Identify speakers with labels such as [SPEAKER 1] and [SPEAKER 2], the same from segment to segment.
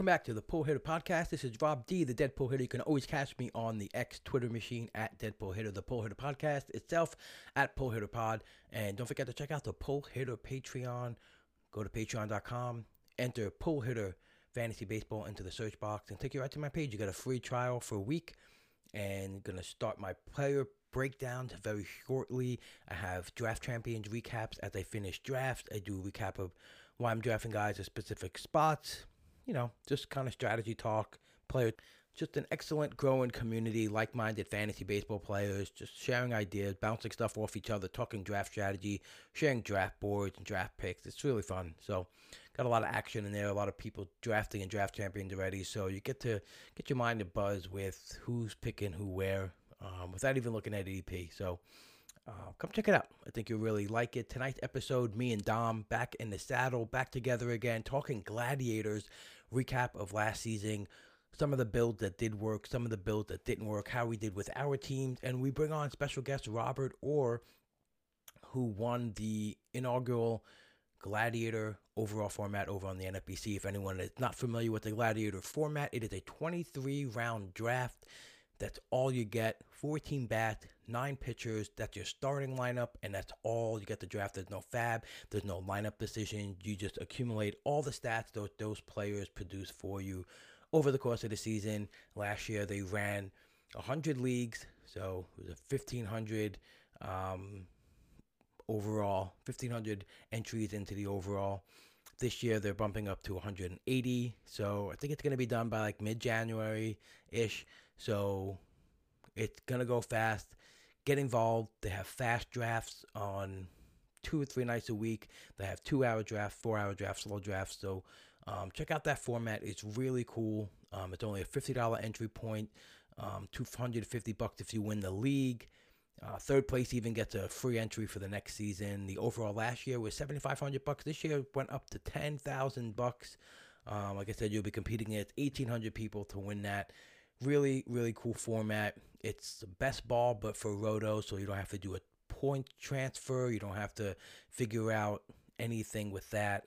[SPEAKER 1] Welcome back to the Pull Hitter Podcast. This is Rob D, the Dead Pull Hitter. You can always catch me on the X Twitter machine at Dead Pull Hitter, the Pull Hitter Podcast itself at Pull Hitter Pod. And don't forget to check out the Pull Hitter Patreon. Go to patreon.com, enter Pull Hitter Fantasy Baseball into the search box, and take you right to my page. You got a free trial for a week, and gonna start my player breakdowns very shortly. I have draft champions recaps as I finish drafts. I do a recap of why I'm drafting guys at specific spots you know, just kind of strategy talk, player, just an excellent growing community, like minded fantasy baseball players, just sharing ideas, bouncing stuff off each other, talking draft strategy, sharing draft boards and draft picks. It's really fun. So, got a lot of action in there, a lot of people drafting and draft champions already. So, you get to get your mind to buzz with who's picking who where um, without even looking at EP. So, uh, come check it out. I think you'll really like it. Tonight's episode, me and Dom back in the saddle, back together again, talking gladiators recap of last season, some of the builds that did work, some of the builds that didn't work, how we did with our teams, and we bring on special guest Robert Orr, who won the inaugural Gladiator overall format over on the NFBC. If anyone is not familiar with the Gladiator format, it is a 23 round draft. That's all you get. 14 bats, nine pitchers. That's your starting lineup, and that's all you get to draft. There's no FAAB. There's no lineup decision. You just accumulate all the stats those those players produce for you over the course of the season. Last year they ran 100 leagues, so it was a 1500 um, overall, 1500 entries into the overall. This year they're bumping up to 180, so I think it's going to be done by like mid January ish. So it's gonna go fast. Get involved. They have fast drafts on two or three nights a week. They have two hour draft, four hour draft, slow drafts. So um, check out that format. It's really cool. Um, it's only a fifty dollar entry point. Um, 250 bucks if you win the league. Uh, third place even gets a free entry for the next season. The overall last year was 7,500 bucks. This year went up to 10,000 bucks. Um, like I said, you'll be competing against 1,800 people to win that. Really, really cool format. It's the best ball, but for roto, so you don't have to do a point transfer. You don't have to figure out anything with that.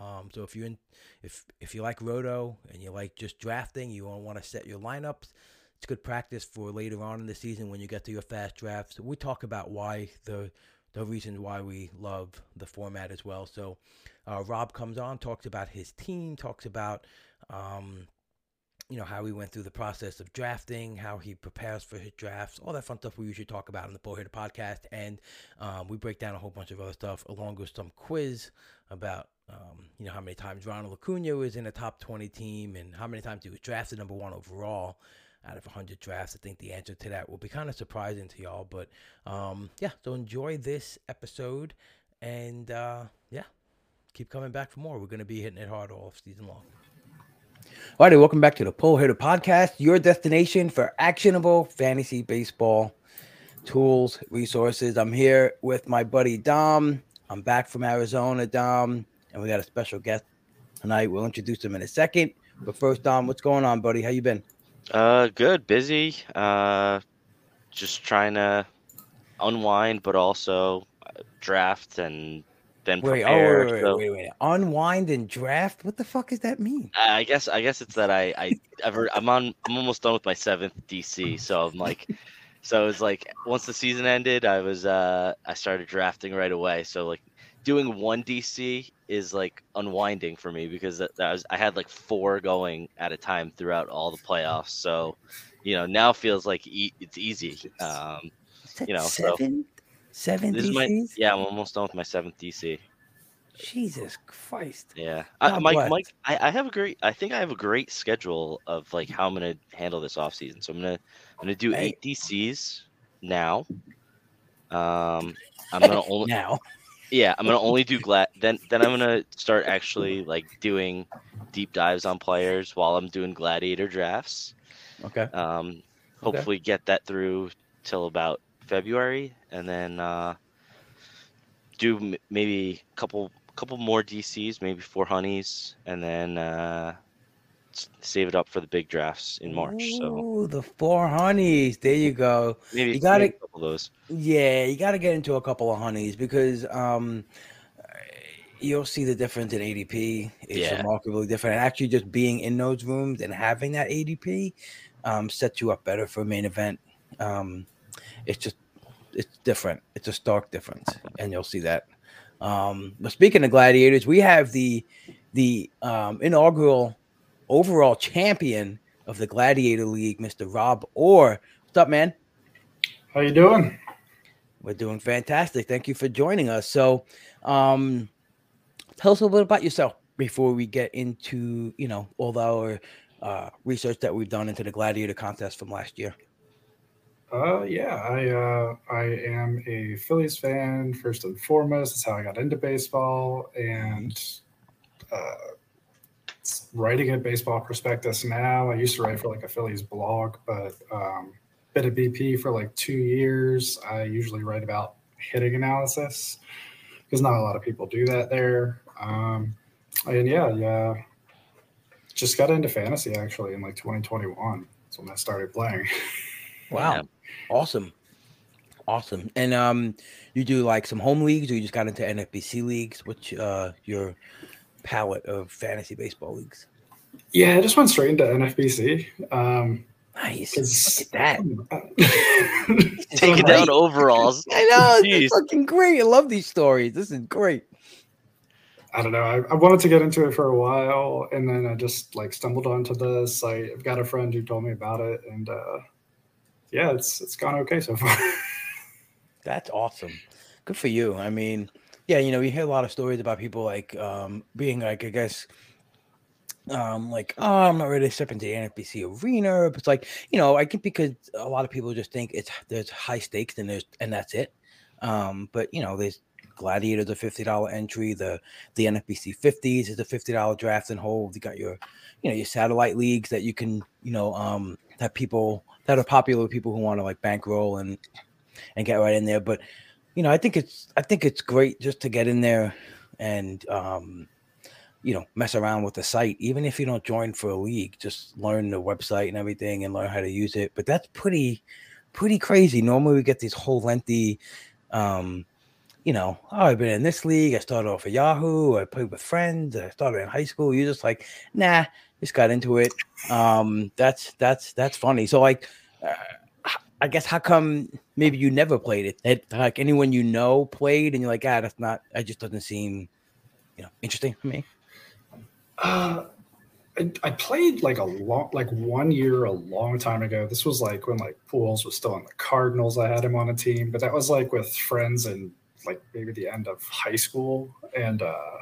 [SPEAKER 1] Um, so if you in, if if you like roto and you like just drafting, you want to set your lineups. It's good practice for later on in the season when you get to your fast drafts. We talk about why the the reasons why we love the format as well. So uh, Rob comes on, talks about his team, talks about um, you know, how he went through the process of drafting, how he prepares for his drafts, all that fun stuff we usually talk about in the Hitter podcast. And um, we break down a whole bunch of other stuff along with some quiz about, um, you know, how many times Ronald Acuna was in a top 20 team and how many times he was drafted number one overall out of 100 drafts. I think the answer to that will be kind of surprising to y'all. But um, yeah, so enjoy this episode. And uh, yeah, keep coming back for more. We're going to be hitting it hard all season long. All right, welcome back to the Pull Hitter Podcast, your destination for actionable fantasy baseball tools, resources. I'm here with my buddy Dom. I'm back from Arizona, Dom, and we got a special guest tonight. We'll introduce him in a second. But first, Dom, what's going on, buddy? How you been?
[SPEAKER 2] Uh, good, busy. Uh, just trying to unwind, but also draft and then
[SPEAKER 1] Wait, oh,
[SPEAKER 2] prepare.
[SPEAKER 1] wait, wait,
[SPEAKER 2] so-
[SPEAKER 1] wait, wait. Unwind and draft? What the fuck does that mean?
[SPEAKER 2] I guess I guess it's that I I ever I'm on I'm almost done with my seventh DC, so I'm like, so it's like once the season ended, I was uh I started drafting right away. So like doing one DC is like unwinding for me because that, that was I had like four going at a time throughout all the playoffs. So, you know, now feels like e- it's easy. Um, you know, so
[SPEAKER 1] seven, seven
[SPEAKER 2] this is my
[SPEAKER 1] DCs?
[SPEAKER 2] yeah. I'm almost done with my seventh DC.
[SPEAKER 1] Jesus Christ.
[SPEAKER 2] Yeah, I, Mike,
[SPEAKER 1] bless.
[SPEAKER 2] Mike, I, I have a great. I think I have a great schedule of like how I'm gonna handle this off season. So I'm gonna I'm gonna do
[SPEAKER 1] Hey.
[SPEAKER 2] eight DCs now. Um, I'm gonna only
[SPEAKER 1] Now.
[SPEAKER 2] yeah I'm gonna only do glad. Then then I'm gonna start actually like doing deep dives on players while I'm doing gladiator drafts.
[SPEAKER 1] Okay.
[SPEAKER 2] Um,
[SPEAKER 1] Okay.
[SPEAKER 2] hopefully get that through till about February, and then uh, do m- maybe a couple couple more DCs, maybe four honeys, and then uh, save it up for the big drafts in March. So
[SPEAKER 1] the four honeys. There you go.
[SPEAKER 2] maybe
[SPEAKER 1] you gotta-
[SPEAKER 2] a couple of those.
[SPEAKER 1] Yeah, you got to get into a couple of honeys because um, you'll see the difference in ADP. It's
[SPEAKER 2] Yeah.
[SPEAKER 1] remarkably different. And actually, just being in those rooms and having that ADP um, sets you up better for a main event. Um, it's just it's different. It's a stark difference, and you'll see that. Um, but speaking of gladiators, we have the the um, inaugural overall champion of the Gladiator League, Mr. Rob Orr. What's up, man?
[SPEAKER 3] How you doing?
[SPEAKER 1] We're doing fantastic. Thank you for joining us. So, um, tell us a little bit about yourself before we get into you know all our uh, research that we've done into the gladiator contest from last year.
[SPEAKER 3] Uh, yeah, I uh, I am a Phillies fan first and foremost. That's how I got into baseball, and uh, writing a Baseball Prospectus now. I used to write for like a Phillies blog, but um, been at BP for like two years. I usually write about hitting analysis because not a lot of people do that there. Um, and yeah, yeah, just got into fantasy actually in like 2021. That's when I started playing.
[SPEAKER 1] Wow,
[SPEAKER 2] Yeah.
[SPEAKER 1] awesome, awesome. And um, you do like some home leagues, or you just got into NFBC leagues? What's uh your palette of fantasy baseball leagues?
[SPEAKER 3] Yeah, I just went straight into NFBC. Um,
[SPEAKER 1] Nice.
[SPEAKER 3] 'cause-
[SPEAKER 1] Look at that.
[SPEAKER 3] It's
[SPEAKER 2] Taking down overalls.
[SPEAKER 1] I know.
[SPEAKER 2] Jeez.
[SPEAKER 1] It's fucking great. I love these stories. This is great.
[SPEAKER 3] I don't know. I, I wanted to get into it for a while, and then I just like stumbled onto the site. I've got a friend who told me about it, and uh, yeah, it's it's gone okay so far.
[SPEAKER 1] That's awesome. Good for you. I mean, yeah, you know, you hear a lot of stories about people like um being like, I guess, um, like, oh, I'm not ready to step into the NFBC arena. But it's like, you know, I think because a lot of people just think it's there's high stakes and there's and that's it. Um, but you know, there's Gladiators a fifty dollar entry. The the NFBC fifties is a fifty dollar draft and hold. You got your, you know, your satellite leagues that you can, you know, um, that people that are popular with people who want to like bankroll and and get right in there. But you know, I think it's I think it's great just to get in there and um, you know mess around with the site, even if you don't join for a league. Just learn the website and everything, and learn how to use it. But that's pretty pretty crazy. Normally, we get these whole lengthy. Um, you know, oh, I've been in this league. I started off at Yahoo. I played with friends. I started in high school. You're just like, nah, just got into it. Um, that's that's that's funny. So like, uh, I guess how come maybe you never played it? That like anyone you know played, and you're like, ah, that's not. It just doesn't seem, you know, interesting for me.
[SPEAKER 3] Uh, I, I played like a long, like one year a long time ago. This was like when like Pujols was still on the Cardinals. I had him on a team, but that was like with friends and like maybe the end of high school, and uh,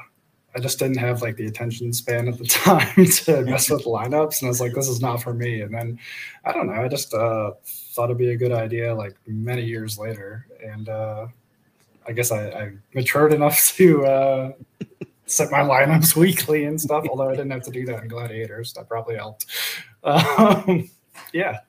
[SPEAKER 3] I just didn't have like the attention span at the time to mess with lineups, and I was like, this is not for me. And then I don't know, I just uh, thought it'd be a good idea like many years later, and uh, I guess I, I matured enough to. Uh, set my lineups weekly and stuff. Although I didn't have to do that in Gladiators, that probably helped. Um, yeah,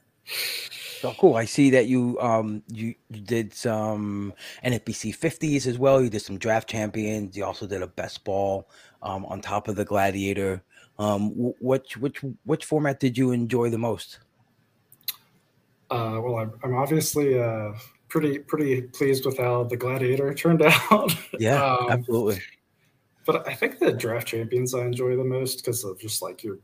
[SPEAKER 1] So cool. I see that you um you, you did some NFBC 50s as well. You did some draft champions. You also did a best ball um on top of the gladiator. Um which which which format did you enjoy the most?
[SPEAKER 3] uh, well, I'm, I'm obviously uh, pretty pretty pleased with how the Gladiator turned out.
[SPEAKER 1] Yeah,
[SPEAKER 3] Um,
[SPEAKER 1] absolutely.
[SPEAKER 3] but I think the draft champions I enjoy the most because of just like you're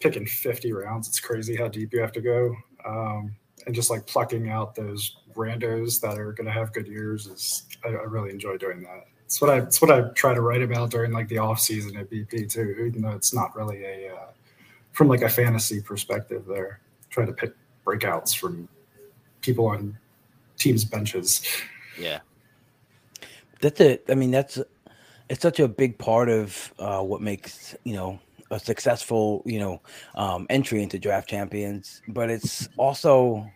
[SPEAKER 3] picking 50 rounds. It's crazy how deep you have to go. Um, and just like plucking out those randos that are going to have good years is I, I really enjoy doing that. It's what I it's what I try to write about during like the off season at BP too, even though it's not really a uh, from like a fantasy perspective. There, try to pick breakouts from people on teams' benches.
[SPEAKER 2] Yeah.
[SPEAKER 1] That's it. I mean, that's it's such a big part of uh, what makes you know a successful you know um, entry into draft champions. But it's also,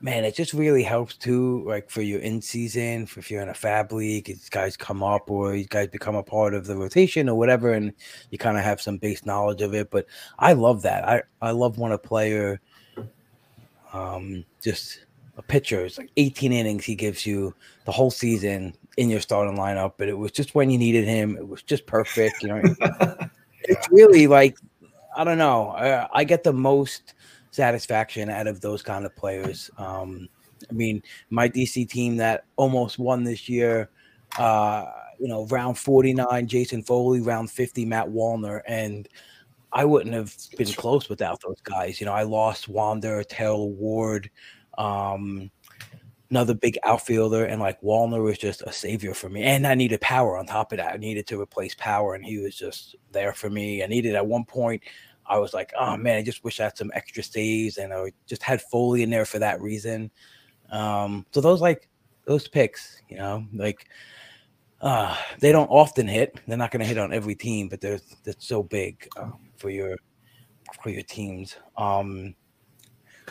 [SPEAKER 1] man, it just really helps too. Like for your in season, if you're in a FAAB league, these guys come up or these guys become a part of the rotation or whatever, and you kind of have some base knowledge of it. But I love that. I I love when a player um, just a pitcher. It's like 18 innings he gives you the whole season in your starting lineup, but it was just when you needed him. It was just perfect. You know, it's really like I don't know. I, I, get the most satisfaction out of those kind of players. Um, I mean, my DC team that almost won this year. Uh, you know, round 49, Jason Foley, round 50, Matt Wallner, and I wouldn't have been close without those guys. You know, I lost Wander, Taylor Ward, um, another big outfielder, and like Wallner was just a savior for me. And I needed power on top of that. I needed to replace power, and he was just there for me. I needed at one point. I was like, oh man, I just wish I had some extra saves, and I just had Foley in there for that reason. Um, so those like those picks, you know, like uh, they don't often hit. They're not going to hit on every team, but they're that's so big um, for your for your teams. Um,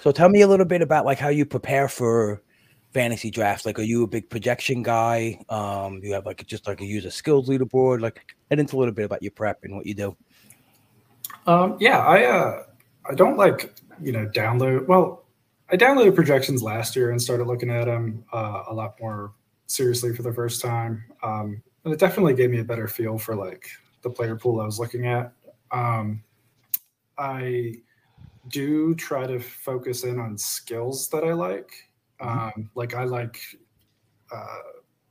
[SPEAKER 1] so tell me a little bit about like how you prepare for fantasy drafts. Like, are you a big projection guy? Um, you have like just like a user skills leaderboard. Like, head into a little bit about your prep and what you do.
[SPEAKER 3] Um, yeah, I uh, I don't like you know download. Well, I downloaded projections last year and started looking at them uh, a lot more seriously for the first time. Um, and it definitely gave me a better feel for like the player pool I was looking at. Um, I do try to focus in on skills that I like. Mm-hmm. Um, like I like uh,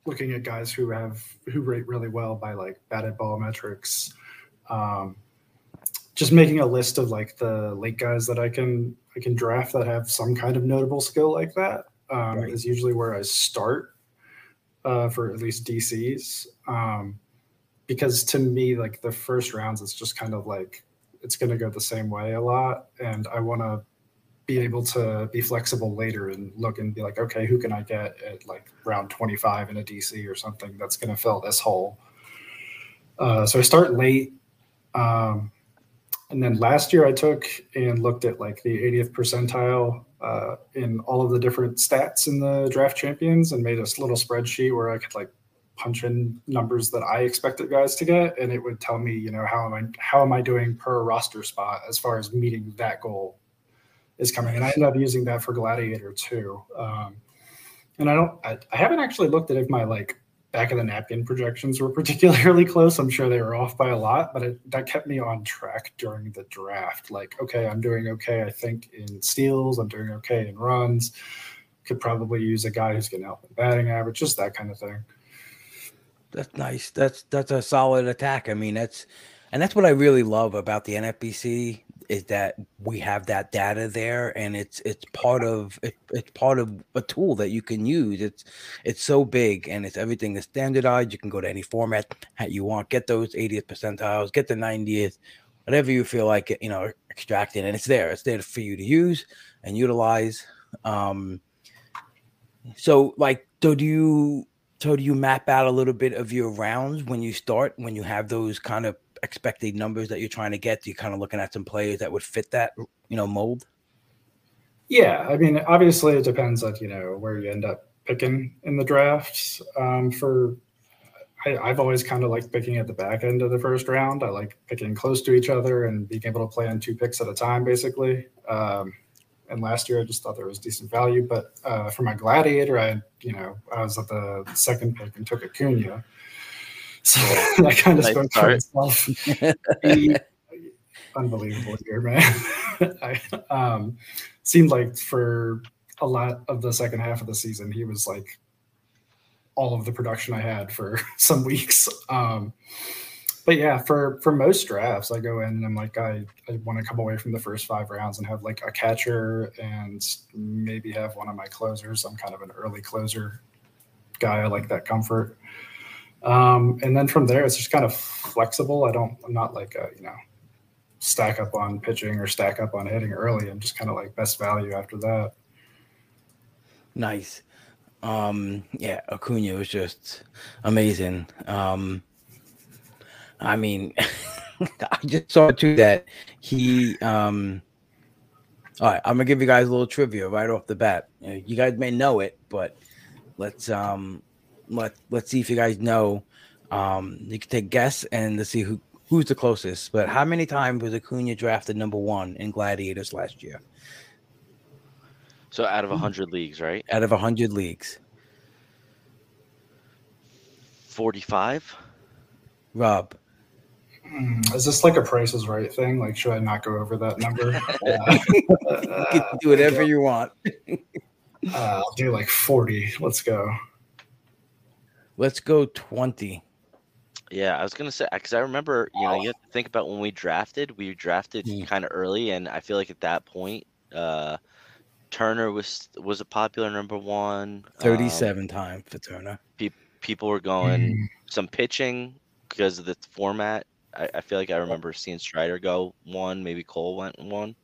[SPEAKER 3] looking at guys who have who rate really well by like batted ball metrics. Um, just making a list of like the late guys that I can I can draft that have some kind of notable skill like that um, right. is usually where I start uh, for at least DCs. Um, because to me, like the first rounds, it's just kind of like it's going to go the same way a lot, and I want to be able to be flexible later and look and be like, okay, who can I get at like round 25 in a DC or something that's going to fill this hole. Uh, so I start late. Um, and then last year I took and looked at like the 80th percentile uh, in all of the different stats in the draft champions and made a little spreadsheet where I could like punch in numbers that I expected guys to get, and it would tell me, you know, how am I how am I doing per roster spot as far as meeting that goal is coming. And I ended up using that for Gladiator too. Um, and I don't, I, I haven't actually looked at if my like back of the napkin projections were particularly close. I'm sure they were off by a lot, but it, that kept me on track during the draft. Like, okay, I'm doing okay. I think in steals, I'm doing okay in runs. Could probably use a guy who's going to help in batting average, just that kind of thing.
[SPEAKER 1] That's nice. That's that's a solid attack. I mean, that's and that's what I really love about the NFBC is that we have that data there, and it's it's part of it, it's part of a tool that you can use. It's it's so big, and it's everything is standardized. You can go to any format you want, get those 80th percentiles, get the 90th, whatever you feel like you know extracting, and it's there. It's there for you to use and utilize. Um, so like, so do you so do you map out a little bit of your rounds when you start when you have those kind of expected numbers that you're trying to get? Do you kind of looking at some players that would fit that you know mold?
[SPEAKER 3] Yeah, I mean, obviously it depends on you know where you end up picking in the drafts. Um, for I, have always kind of liked picking at the back end of the first round. I like picking close to each other and being able to play on two picks at a time, basically. Um, and last year I just thought there was decent value. But uh, for my gladiator, I you know I was at the second pick and took Acuna, so that kind of spoke for itself. unbelievable year, man. I um, seemed like for a lot of the second half of the season, he was like all of the production I had for some weeks. Um, but yeah, for for most drafts, I go in and I'm like, I, I want to come away from the first five rounds and have like a catcher and maybe have one of my closers. I'm kind of an early closer guy. I like that comfort. Um, and then from there, it's just kind of flexible. I don't, I'm not like a, you know, stack up on pitching or stack up on hitting early. I'm just kind of like best value after that.
[SPEAKER 1] Nice. Um, yeah, Acuna was just amazing. Um, I mean, I just saw too that he. Um, all right, I'm gonna give you guys a little trivia right off the bat. You guys may know it, but let's um let let's see if you guys know. Um, you can take guess and let's see who who's the closest. But how many times was Acuna drafted number one in Gladiators last year?
[SPEAKER 2] So out of hundred leagues, right?
[SPEAKER 1] Out of hundred leagues,
[SPEAKER 2] forty-five.
[SPEAKER 1] Rob.
[SPEAKER 3] Mm, is this like a Price is Right thing? Like, should I not go over that number?
[SPEAKER 1] you can do whatever you want.
[SPEAKER 3] uh, I'll do like 40. Let's go.
[SPEAKER 1] Let's go 20.
[SPEAKER 2] Yeah, I was gonna say because I remember, you know, you have to think about when we drafted. We drafted
[SPEAKER 1] Mm.
[SPEAKER 2] kind of early, and I feel like at that point, uh, Turner was was a popular number one. Um,
[SPEAKER 1] 37 time for Turner.
[SPEAKER 2] people were going
[SPEAKER 3] Mm,
[SPEAKER 2] some pitching because of the format. I, I feel like I remember seeing Strider go one, maybe Cole went one.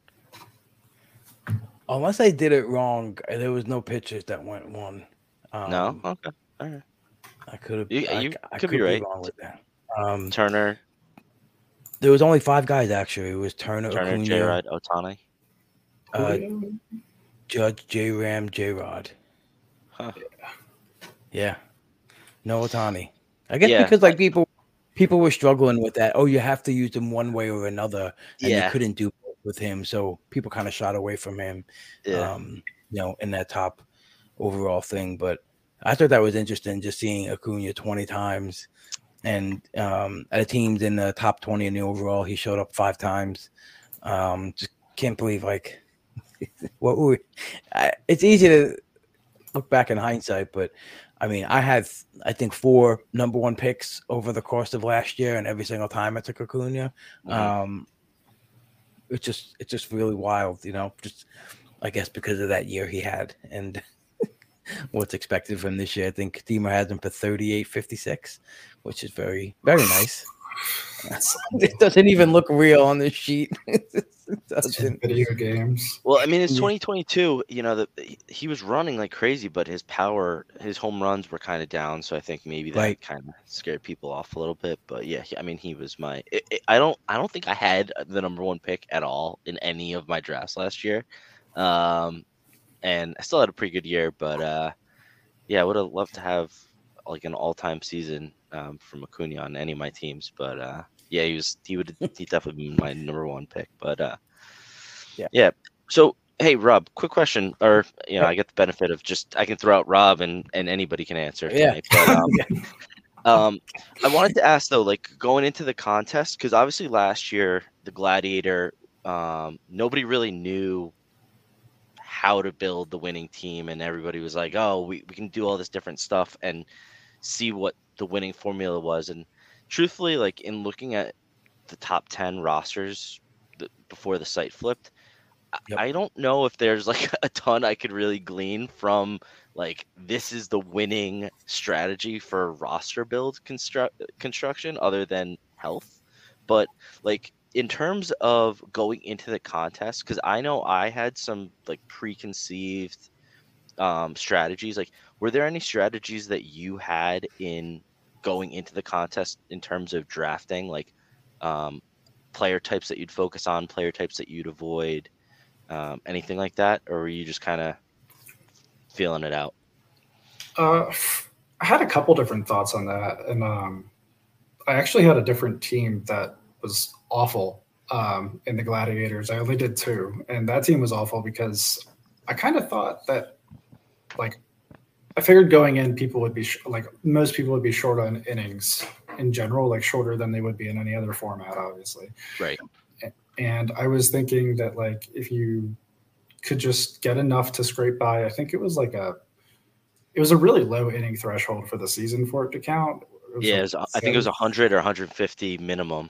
[SPEAKER 1] Unless I did it wrong, there was no pitchers that went one. Um,
[SPEAKER 2] no, okay, all right.
[SPEAKER 1] I could have.
[SPEAKER 2] You-
[SPEAKER 1] I
[SPEAKER 2] could be right.
[SPEAKER 1] wrong with that. Um,
[SPEAKER 2] Turner,
[SPEAKER 1] there was only five guys actually. It was Turner,
[SPEAKER 2] Turner, J Rod, Ohtani.
[SPEAKER 1] uh, Judge, J Ram, J Rod.
[SPEAKER 2] Huh.
[SPEAKER 1] Yeah, no Ohtani. I guess
[SPEAKER 2] Yeah.
[SPEAKER 1] because like people, people were struggling with that. Oh, you have to use him one way or another, and
[SPEAKER 2] Yeah.
[SPEAKER 1] you couldn't do both with him. So people kind of shot away from him.
[SPEAKER 2] Yeah,
[SPEAKER 1] um, you know, in that top overall thing. But I thought that was interesting just seeing Acuna 20 times and um, at teams in the top 20 in the overall, he showed up five times. Um, just can't believe like what we, I, it's easy to look back in hindsight, but I mean, I had, I think, four number one picks over the course of last year, and every single time I took Acuna.
[SPEAKER 2] Mhm.
[SPEAKER 1] Um, it's just, it's just really wild, you know. Just, I guess, because of that year he had, and what's expected from this year. I think Dima has him for 38, 56, which is very, very nice. It doesn't even look real on this sheet. it doesn't.
[SPEAKER 3] video games.
[SPEAKER 2] Well, I mean, it's 2022. You know, the, he- he was running like crazy, but his power, his home runs were kind of down. So I think maybe that
[SPEAKER 1] Right.
[SPEAKER 2] kind of scared people off a little bit. But yeah, I mean, he was my. It, it- I don't. I don't think I had the number one pick at all in any of my drafts last year, um, and I still had a pretty good year. But uh, yeah, I would have loved to have like an all-time season um, from Acuna on any of my teams. But uh, yeah, he was. He would. he definitely been my number one pick. But uh,
[SPEAKER 1] Yeah.
[SPEAKER 2] yeah. So hey, Rob, quick question, or you know, I get the benefit of just I can throw out Rob and and anybody can answer.
[SPEAKER 1] Yeah.
[SPEAKER 2] tonight, But, um, um, I wanted to ask though, like going into the contest, because obviously last year the Gladiator, um, nobody really knew how to build the winning team, and everybody was like, "Oh, we, we can do all this different stuff and see what the winning formula was." And truthfully, like in looking at the top ten rosters th- before the site flipped, I-
[SPEAKER 1] Yep.
[SPEAKER 2] I don't know if there's like a ton I could really glean from like this is the winning strategy for roster build construct construction other than health but like in terms of going into the contest because i know i had some like preconceived um strategies like were there any strategies that you had in going into the contest in terms of drafting like um player types that you'd focus on player types that you'd avoid um, anything like that or were you just kind of feeling it out?
[SPEAKER 3] Uh, I had a couple different thoughts on that, and um, I actually had a different team that was awful um, in the Gladiators. I only did two, and that team was awful because I kind of thought that, like, I figured going in, people would be sh- like most people would be short on innings in general, like shorter than they would be in any other format, obviously.
[SPEAKER 2] right
[SPEAKER 3] And I was thinking that like if you could just get enough to scrape by, I think it was like a it was a really low inning threshold for the season for it to count. It
[SPEAKER 2] Yeah,
[SPEAKER 3] like
[SPEAKER 2] it was, I think it was
[SPEAKER 3] seven-
[SPEAKER 2] 100 or 150 minimum.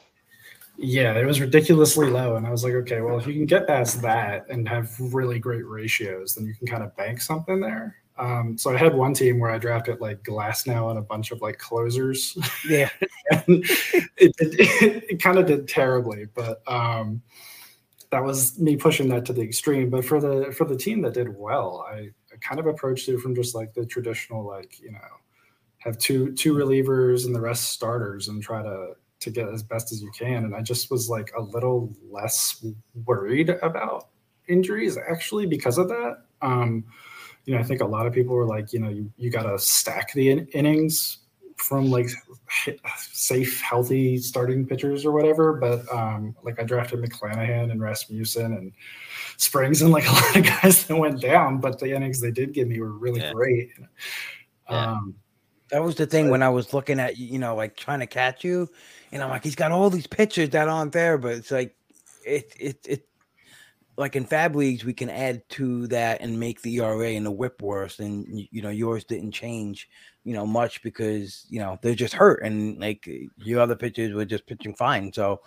[SPEAKER 3] Yeah, it was ridiculously low. And I was like, okay, well, if you can get past that and have really great ratios, then you can kind of bank something there. Um, so I had one team where I drafted like Glasnow and a bunch of like closers.
[SPEAKER 1] Yeah.
[SPEAKER 3] it, it, it, kind of did terribly, but um, that was me pushing that to the extreme. But for the for the team that did well, I, I kind of approached it from just like the traditional like you know have two two relievers and the rest starters and try to to get as best as you can. And I just was like a little less worried about injuries actually because of that. Um, you know, I think a lot of people were like, you know, you, you got to stack the in- innings from like safe, healthy starting pitchers or whatever. But um, like I drafted McClanahan and Rasmussen and Springs and like a lot of guys that went down, but the innings they did give me were really
[SPEAKER 2] Yeah.
[SPEAKER 3] great.
[SPEAKER 2] Yeah.
[SPEAKER 3] Um,
[SPEAKER 1] That was the thing when I was looking at you know, like trying to catch you, and I'm like, he's got all these pictures that aren't there, but it's like, it it it, like in FAAB leagues, we can add to that and make the ERA and the WHIP worse, and you know, yours didn't change, you know, much because you know they're just hurt, and like your other pitchers were just pitching fine, so.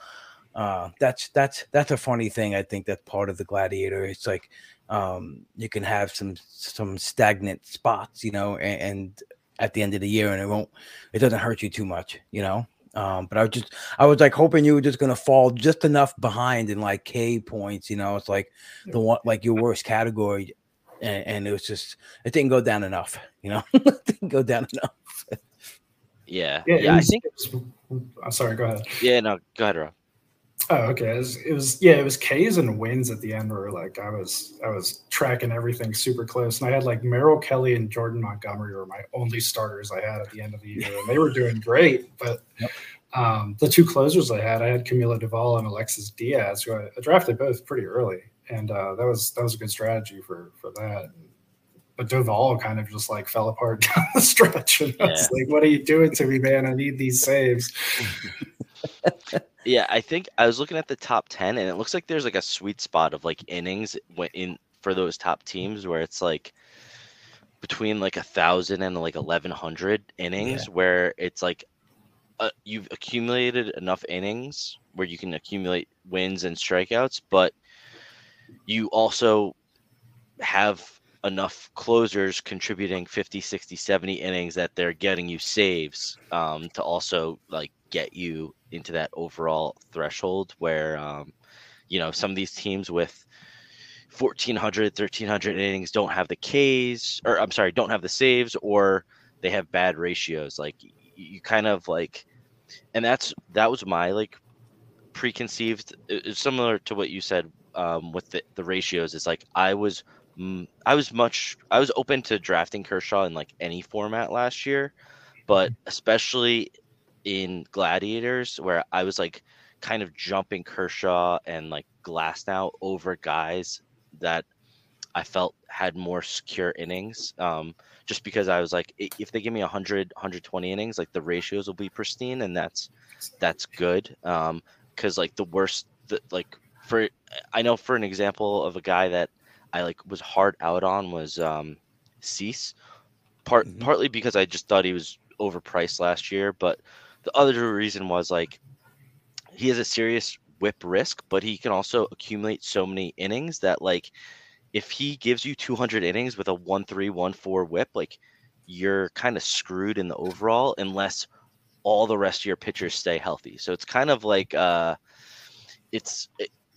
[SPEAKER 1] Uh, that's that's that's a funny thing. I think that's part of the gladiator. It's like um, you can have some some stagnant spots, you know, and, and at the end of the year, and it won't, it doesn't hurt you too much, you know. Um, but I was just, I was like hoping you were just gonna fall just enough behind in like K points, you know. It's like the one, like your worst category, and, and it was just, it didn't go down enough, you know. it didn't go down enough.
[SPEAKER 2] Yeah,
[SPEAKER 3] yeah,
[SPEAKER 2] yeah. I think.
[SPEAKER 3] I'm sorry. Go ahead.
[SPEAKER 2] Yeah, no. Go ahead, Rob.
[SPEAKER 3] Oh, okay. It was, it was yeah, it was K's and wins at the end where like I was I was tracking everything super close. And I had like Merrill Kelly and Jordan Montgomery were my only starters I had at the end of the year. And they were doing great. But um, the two closers I had, I had Camilo Doval and Alexis Diaz, who I, I drafted both pretty early. And uh, that was that was a good strategy for for that. But Doval kind of just like fell apart down the stretch. And I was like, what are you doing to me, man? I need these saves.
[SPEAKER 2] Yeah, I think I was looking at the top 10 and it looks like there's like a sweet spot of like innings in for those top teams where it's like between like a thousand and like 1100 innings where it's like uh, you've accumulated enough innings where you can accumulate wins and strikeouts, but you also have enough closers contributing 50 60 70 innings that they're getting you saves um, to also like get you into that overall threshold where um, you know some of these teams with 1400 1300 innings don't have the Ks or I'm sorry don't have the saves or they have bad ratios like you kind of like and that's that was my like preconceived it's similar to what you said um, with the, the ratios is like I was mm, I was much I was open to drafting Kershaw in like any format last year but especially in gladiators where I was like kind of jumping Kershaw and like Glasnow over guys that I felt had more secure innings. Um, just because I was like, if they give me 100, 120 innings, like the ratios will be pristine, and that's that's good. Um, because like the worst, the, like for I know for an example of a guy that I like was hard out on was um, Cease, part
[SPEAKER 1] Mhm.
[SPEAKER 2] partly because I just thought he was overpriced last year, but the other reason was like he has a serious whip risk, but he can also accumulate so many innings that like if he gives you 200 innings with a 1-3 whip, like you're kind of screwed in the overall unless all the rest of your pitchers stay healthy. So it's kind of like uh it's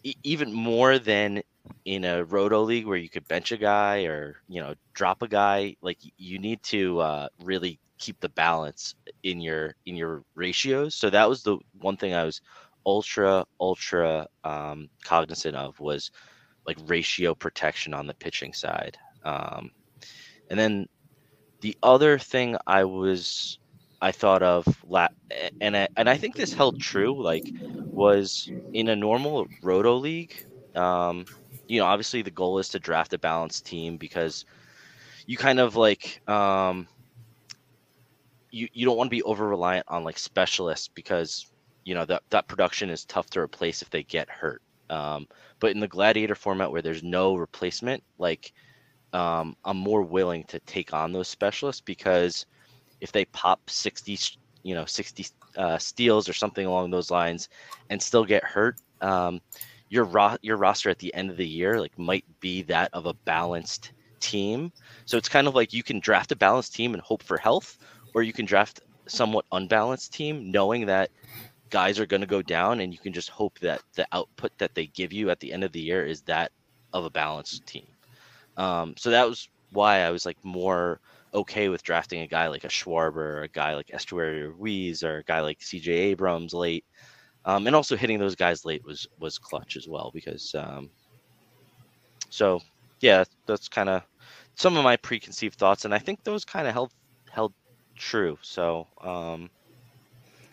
[SPEAKER 2] e- even more than in a roto league where you could bench a guy or you know drop a guy like you need to uh, really keep the balance in your in your ratios. So that was the one thing i was ultra ultra um, cognizant of was like ratio protection on the pitching side. Um, and then the other thing i was i thought of and I, and i think this held true like was in a normal roto league um, you know obviously the goal is to draft a balanced team because you kind of like um, you, you don't want to be over reliant on like specialists because you know that that production is tough to replace if they get hurt um, but in the gladiator format where there's no replacement like um, i'm more willing to take on those specialists because if they pop 60, you know 60 uh, steals or something along those lines and still get hurt um, your ro- your roster at the end of the year like might be that of a balanced team. So it's kind of like you can draft a balanced team and hope for health, or you can draft somewhat unbalanced team knowing that guys are going to go down and you can just hope that the output that they give you at the end of the year is that of a balanced team. Um, so that was why I was like more okay with drafting a guy like a Schwarber, or a guy like Esteury Ruiz, or a guy like CJ Abrams late. Um, and also hitting those guys late was was clutch as well because um, so yeah that's kind of some of my preconceived thoughts and I think those kind of held held true so um,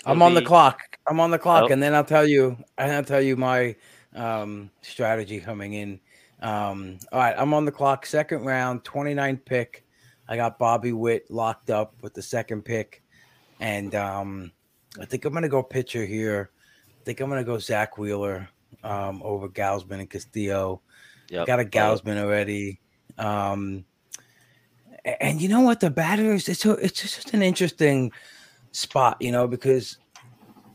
[SPEAKER 1] I'm on the clock. I'm on the clock,
[SPEAKER 2] Oh.
[SPEAKER 1] and then I'll tell you. And I'll tell you my um, strategy coming in. Um, all right, I'm on the clock. Second round, 29 pick. I got Bobby Witt locked up with the second pick, and um, I think I'm gonna go pitcher here. I think I'm gonna go Zack Wheeler um, over Gausman and Castillo.
[SPEAKER 2] Yep.
[SPEAKER 1] Got a Gausman already. Um, and you know what? The batters, it's, a, it's just an interesting spot, you know, because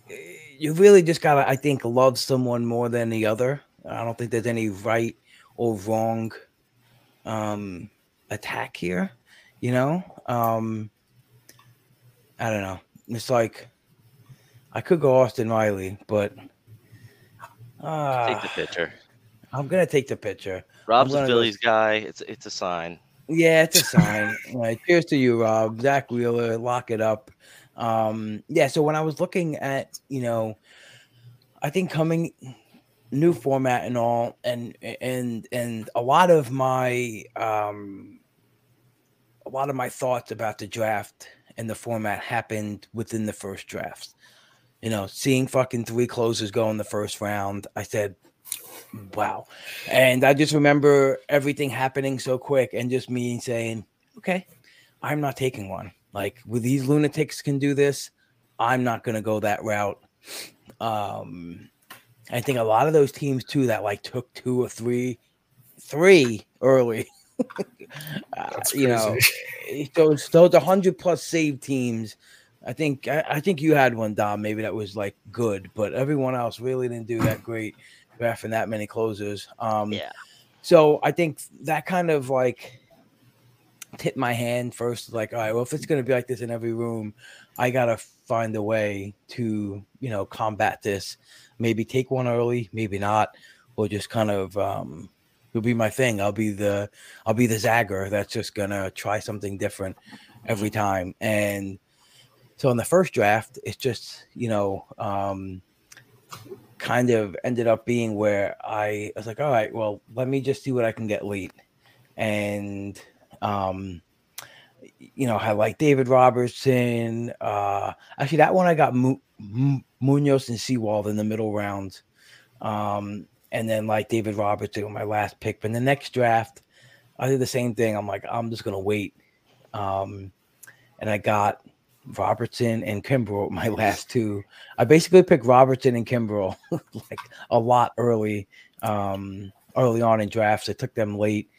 [SPEAKER 1] eh, you really just got to, I think, love someone more than the other. I don't think there's any right or wrong um, attack here, you know? Um, I don't know. It's like, I could go Austin Riley, but uh,
[SPEAKER 2] take the pitcher.
[SPEAKER 1] I'm to take the pitcher.
[SPEAKER 2] Rob's
[SPEAKER 1] gonna
[SPEAKER 2] a
[SPEAKER 1] go-
[SPEAKER 2] Phillies guy. It's it's a sign.
[SPEAKER 1] Yeah, it's a sign. Right, cheers to you, Rob. Zack Wheeler, lock it up. Um, yeah, so when I was looking at, you know, I think coming new format and all, and and and a lot of my um a lot of my thoughts about the draft and the format happened within the first drafts. You know, seeing fucking three closers go in the first round, I said, wow. And I just remember everything happening so quick and just me saying, okay, I'm not taking one. Like with these lunatics can do this, I'm not going to go that route. Um, I think a lot of those teams too that like took two or three, three early. uh, you know, those those 100 plus save teams. I think I, I think you had one, Dom. Maybe that was like good, but everyone else really didn't do that great drafting that many closers. Um,
[SPEAKER 2] Yeah.
[SPEAKER 1] So I think that kind of like tipped my hand first. Like, all right, well, if it's going to be like this in every room, I gotta find a way to you know combat this. Maybe take one early, maybe not, or just kind of um, it'll be my thing. I'll be the I'll be the zagger that's just gonna try something different every time. And so in the first draft, it's just you know um, kind of ended up being where I, was like, all right, well, let me just see what I can get late. And um, you know, I like David Robertson. Uh, actually, that one I got Mu- Mu- Munoz and Sewald in the middle rounds. Um, and then like David Robertson on my last pick. But in the next draft, I did the same thing. I'm like, I'm just gonna wait. Um, and I got Robertson and Kimbrel my last two. I basically picked Robertson and Kimbrel like a lot early, um, early on in drafts. I took them late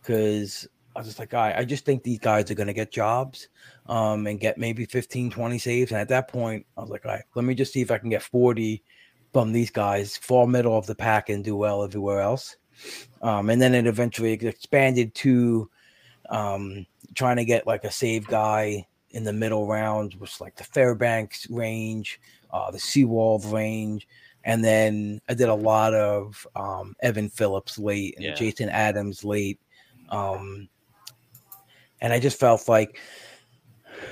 [SPEAKER 1] because I was just like, I, I just think these guys are going to get jobs um, and get maybe 15, 20 saves. And at that point, I was like, all right, let me just see if I can get 40 from these guys, fall middle of the pack and do well everywhere else. Um, and then it eventually expanded to um, trying to get like a save guy in the middle rounds, was like the Fairbanks range, uh, the Sewald range. And then I did a lot of um, Evan Phillips late and
[SPEAKER 2] Yeah.
[SPEAKER 1] Jason Adams late. Um, and I just felt like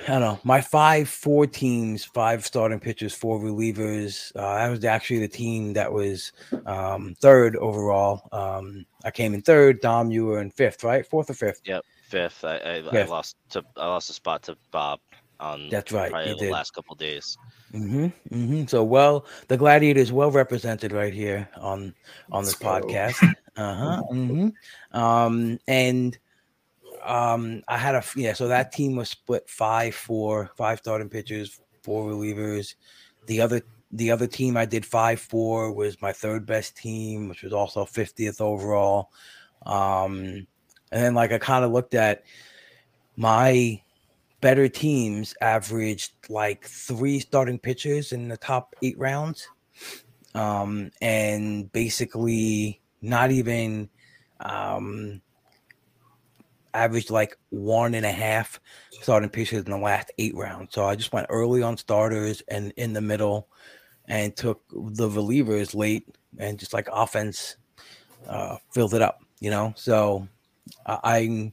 [SPEAKER 1] I don't know my five four teams, five starting pitchers, four relievers. Uh, that was actually the team that was um, third overall. Um, I came in third. Dom, you were in fifth, right? Fourth or fifth?
[SPEAKER 2] Yep. Fifth. I, I, I lost to I lost a spot to Bob on
[SPEAKER 1] That's right,
[SPEAKER 2] probably the
[SPEAKER 1] did.
[SPEAKER 2] last couple days.
[SPEAKER 1] Mm-hmm, mm-hmm. So well, the Gladiator is well represented right here on on this
[SPEAKER 3] Let's
[SPEAKER 1] podcast. Uh huh. Mm-hmm. Um, and um, I had a yeah. So that team was split five, four, five starting pitchers, four relievers. The other the other team I did five four was my third best team, which was also fiftieth overall. Um, and then like I kind of looked at my better teams averaged like three starting pitchers in the top eight rounds. Um, and basically not even um averaged like one and a half starting pitchers in the last eight rounds. So I just went early on starters and in the middle and took the relievers late and just like offense uh, filled it up, you know. So I, I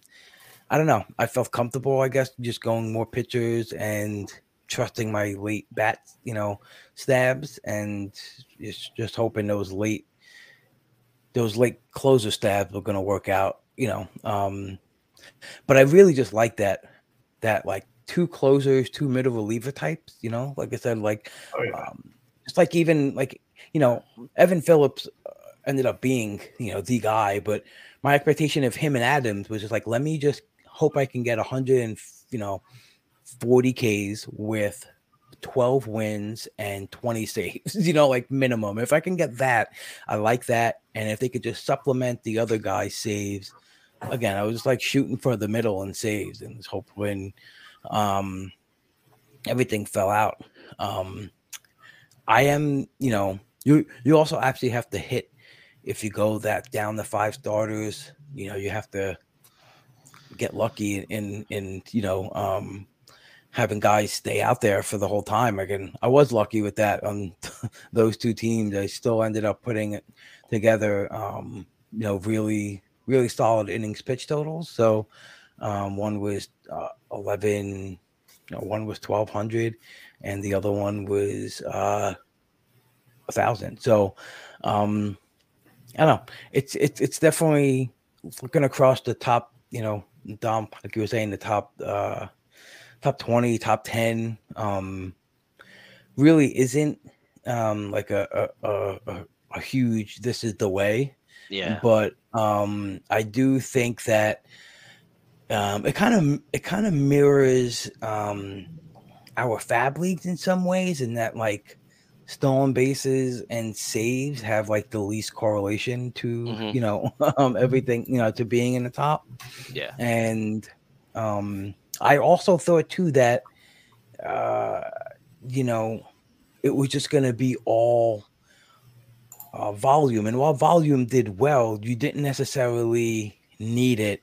[SPEAKER 1] I don't know. I felt comfortable, I guess, just going more pitchers and trusting my late bat, you know, stabs and just just hoping those late those late closer stabs were going to work out, you know. Um but I really just like that that like two closers, two middle reliever types, you know. Like I said, like
[SPEAKER 3] Oh yeah.
[SPEAKER 1] um, just like even like you know Evan Phillips uh, ended up being you know the guy, but my expectation of him and Adams was just like let me just hope I can get 100 and you know 40 Ks with 12 wins and 20 saves, you know, like minimum. If I can get that, I like that. And if they could just supplement the other guy's saves, again, I was just like shooting for the middle and saves and hoping when um everything fell out. Um I am, you know, you you also actually have to hit if you go that down the five starters, you know, you have to get lucky in in you know um having guys stay out there for the whole time. Again, I was lucky with that on those two teams. I still ended up putting it together um, you know, really really solid innings pitch totals. So um one was uh, 11 you know, one was 1200 and the other one was uh a thousand. So um I don't know. It's it's it's definitely looking across the top, you know, Dom, like you were saying, the top uh top 20, top 10, um really isn't um like a a, a, a- a huge this is the way.
[SPEAKER 2] Yeah.
[SPEAKER 1] But um I do think that um it kind of it kind of mirrors um our FAAB leagues in some ways in that like stolen bases and saves have like the least correlation to
[SPEAKER 2] Mhm.
[SPEAKER 1] you know um everything you know to being in the top
[SPEAKER 2] Yeah.
[SPEAKER 1] and um i also thought too that uh you know it was just going to be all uh, volume and while volume did well you didn't necessarily need it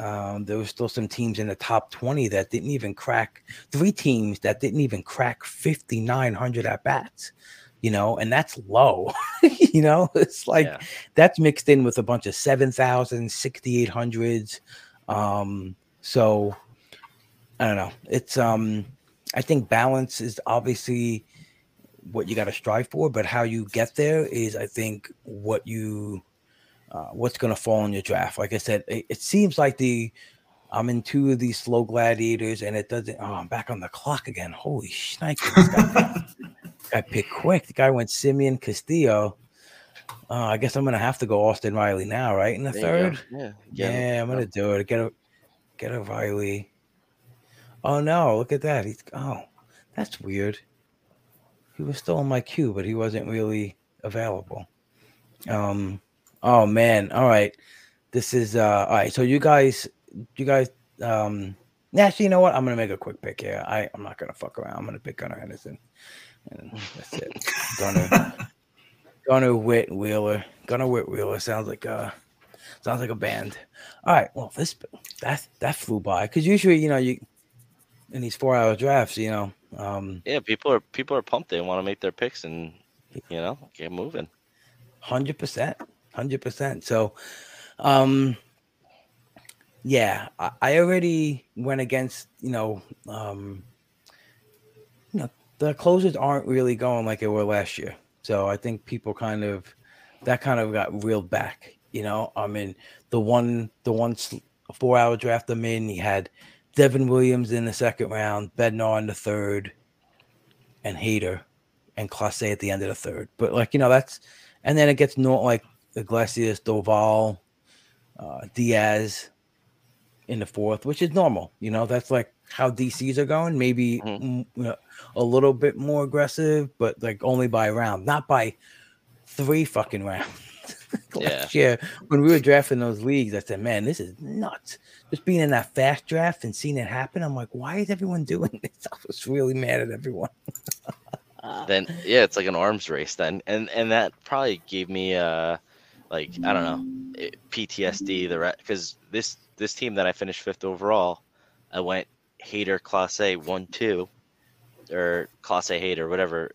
[SPEAKER 1] um, there was still some teams in the top 20 that didn't even crack three teams that didn't even crack 5900 at bats you know and that's low you know it's like
[SPEAKER 2] yeah.
[SPEAKER 1] that's mixed in with a bunch of 7000 6800s um so i don't know it's um i think balance is obviously what you got to strive for but how you get there is i think what you uh, what's going to fall in your draft like i said it, it seems like the i'm in two of these slow gladiators and it doesn't oh i'm back on the clock again holy shnikes guy picked quick the guy went simeon castillo uh, I guess I'm gonna have to go Austin Riley now, right? In the
[SPEAKER 2] There
[SPEAKER 1] third.
[SPEAKER 2] go. Yeah.
[SPEAKER 1] Yeah, I'm gonna do it. Get a get a Riley. Oh no, look at that. He's oh, that's weird. He was still in my queue, but he wasn't really available. Um oh man. All right. This is uh all right. So you guys you guys um actually you know what? I'm gonna make a quick pick here. I, I'm not gonna fuck around. I'm gonna pick Gunnar Henderson. And that's it. Gunnar Gunnar Whit Wheeler. Gunnar Whit Wheeler sounds like a sounds like a band. All right. Well, this that that flew by because usually you know you in these four hour drafts, you know, um,
[SPEAKER 2] Yeah. People are people are pumped. They want to make their picks and you know get moving.
[SPEAKER 1] hundred percent, hundred percent. So, um, yeah, I, I already went against you know, um, you know, the closers aren't really going like they were last year. So I think people kind of that kind of got reeled back. You know, I mean, the one the one four hour draft I'm in, he had Devin Williams in the second round, Bednar in the third, and Hader and Clase at the end of the third. But like you know, that's and then it gets not like Iglesias, Doval, uh, Diaz in the fourth, which is normal. You know, that's like how DCs are going. Maybe
[SPEAKER 2] Mhm.
[SPEAKER 1] mm, you know, a little bit more aggressive, but like only by a round, not by three fucking rounds. Last year, when we were drafting those leagues, I said, "Man, this is nuts." Just being in that fast draft and seeing it happen, I'm like, "Why is everyone doing this?" I was really mad at everyone.
[SPEAKER 2] then yeah, it's like an arms race then, and and that probably gave me uh like I don't know it- PTSD the because this this team that I finished fifth overall, I went Hader Class A one two, or Class A Hader whatever.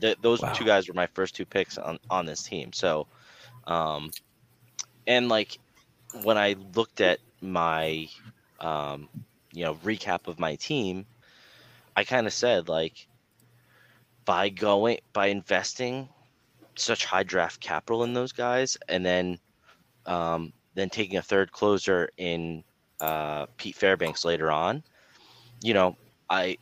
[SPEAKER 2] Th- those
[SPEAKER 1] Wow.
[SPEAKER 2] two guys were my first two picks on on this team. So, um, and like when I looked at my, um, you know, recap of my team, I kind of said like, by going by investing such high draft capital in those guys, and then um, then taking a third closer in uh, Pete Fairbanks later on, you know, I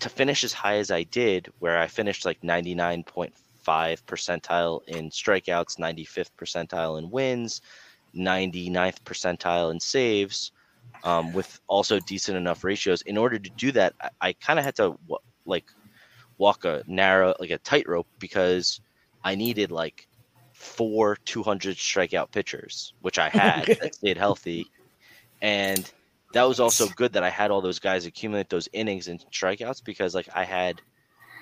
[SPEAKER 2] to finish as high as I did, where I finished like 99.5 percentile in strikeouts, 95th percentile in wins, 99th percentile in saves, um, with also decent enough ratios. In order to do that, I, I kind of had to like walk a narrow, like a tightrope, because I needed like four 200 strikeout pitchers, which I had that stayed healthy, and that was also good that I had all those guys accumulate those innings and strikeouts because like I had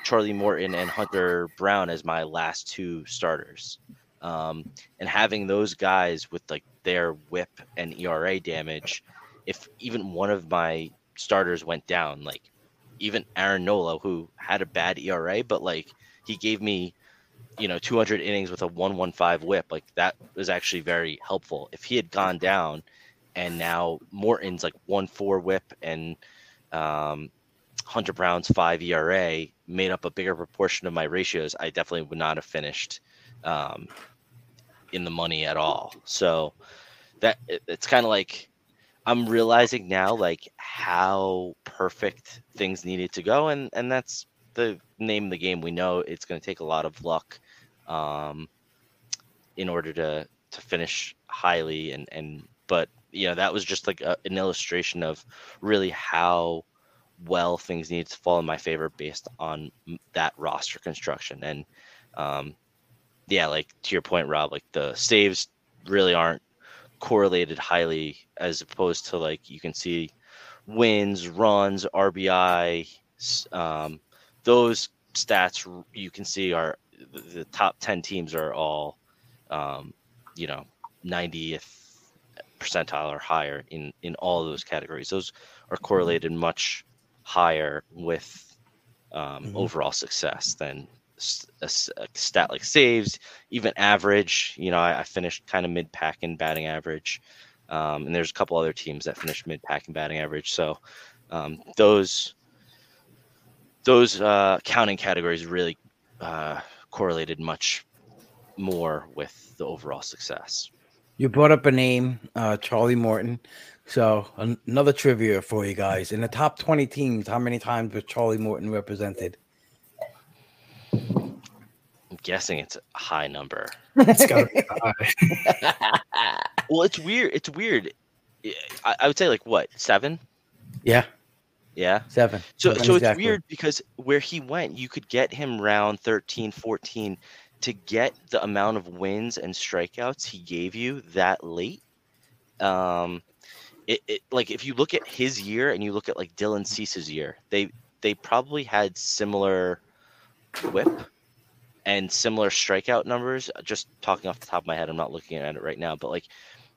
[SPEAKER 2] Charlie Morton and Hunter Brown as my last two starters. Um, and having those guys with like their whip and ERA damage, if even one of my starters went down, like even Aaron Nola, who had a bad ERA, but like he gave me, you know, 200 innings with a 115 whip, like that was actually very helpful. If he had gone down, and now Morton's like one four whip and um, Hunter Brown's five ERA made up a bigger proportion of my ratios, I definitely would not have finished um, in the money at all. So that it- it's kind of like I'm realizing now like how perfect things needed to go, and and that's the name of the game. We know it's going to take a lot of luck um, in order to to finish highly, and and but you know that was just like a, an illustration of really how well things need to fall in my favor based on that roster construction and um yeah like to your point rob like the saves really aren't correlated highly as opposed to like you can see wins runs rbi um those stats you can see are the- top 10 teams are all um you know 90th percentile or higher in in all of those categories. Those are correlated much higher with um,
[SPEAKER 1] Mhm.
[SPEAKER 2] overall success than a, a stat like saves, even average. You know, I, I finished kind of mid pack in batting average, um, and there's a couple other teams that finished mid pack in batting average. So um, those those uh, counting categories really uh, correlated much more with the overall success.
[SPEAKER 1] You brought up a name, uh, Charlie Morton. So an- another trivia for you guys: in the top twenty teams, how many times was Charlie Morton represented?
[SPEAKER 2] I'm guessing it's a high number.
[SPEAKER 3] It's got to be high.
[SPEAKER 2] Well, it's weird. It's weird. I, I would say like what seven?
[SPEAKER 1] Yeah,
[SPEAKER 2] Yeah.
[SPEAKER 1] seven.
[SPEAKER 2] So
[SPEAKER 1] Seven
[SPEAKER 2] so
[SPEAKER 1] exactly.
[SPEAKER 2] it's weird because where he went, you could get him round 13, 14 to get the amount of wins and strikeouts he gave you that late. Um, it, it like if you look at his year and you look at like Dylan Cease's year, they they probably had similar whip and similar strikeout numbers. Just talking off the top of my head, I'm not looking at it right now, but like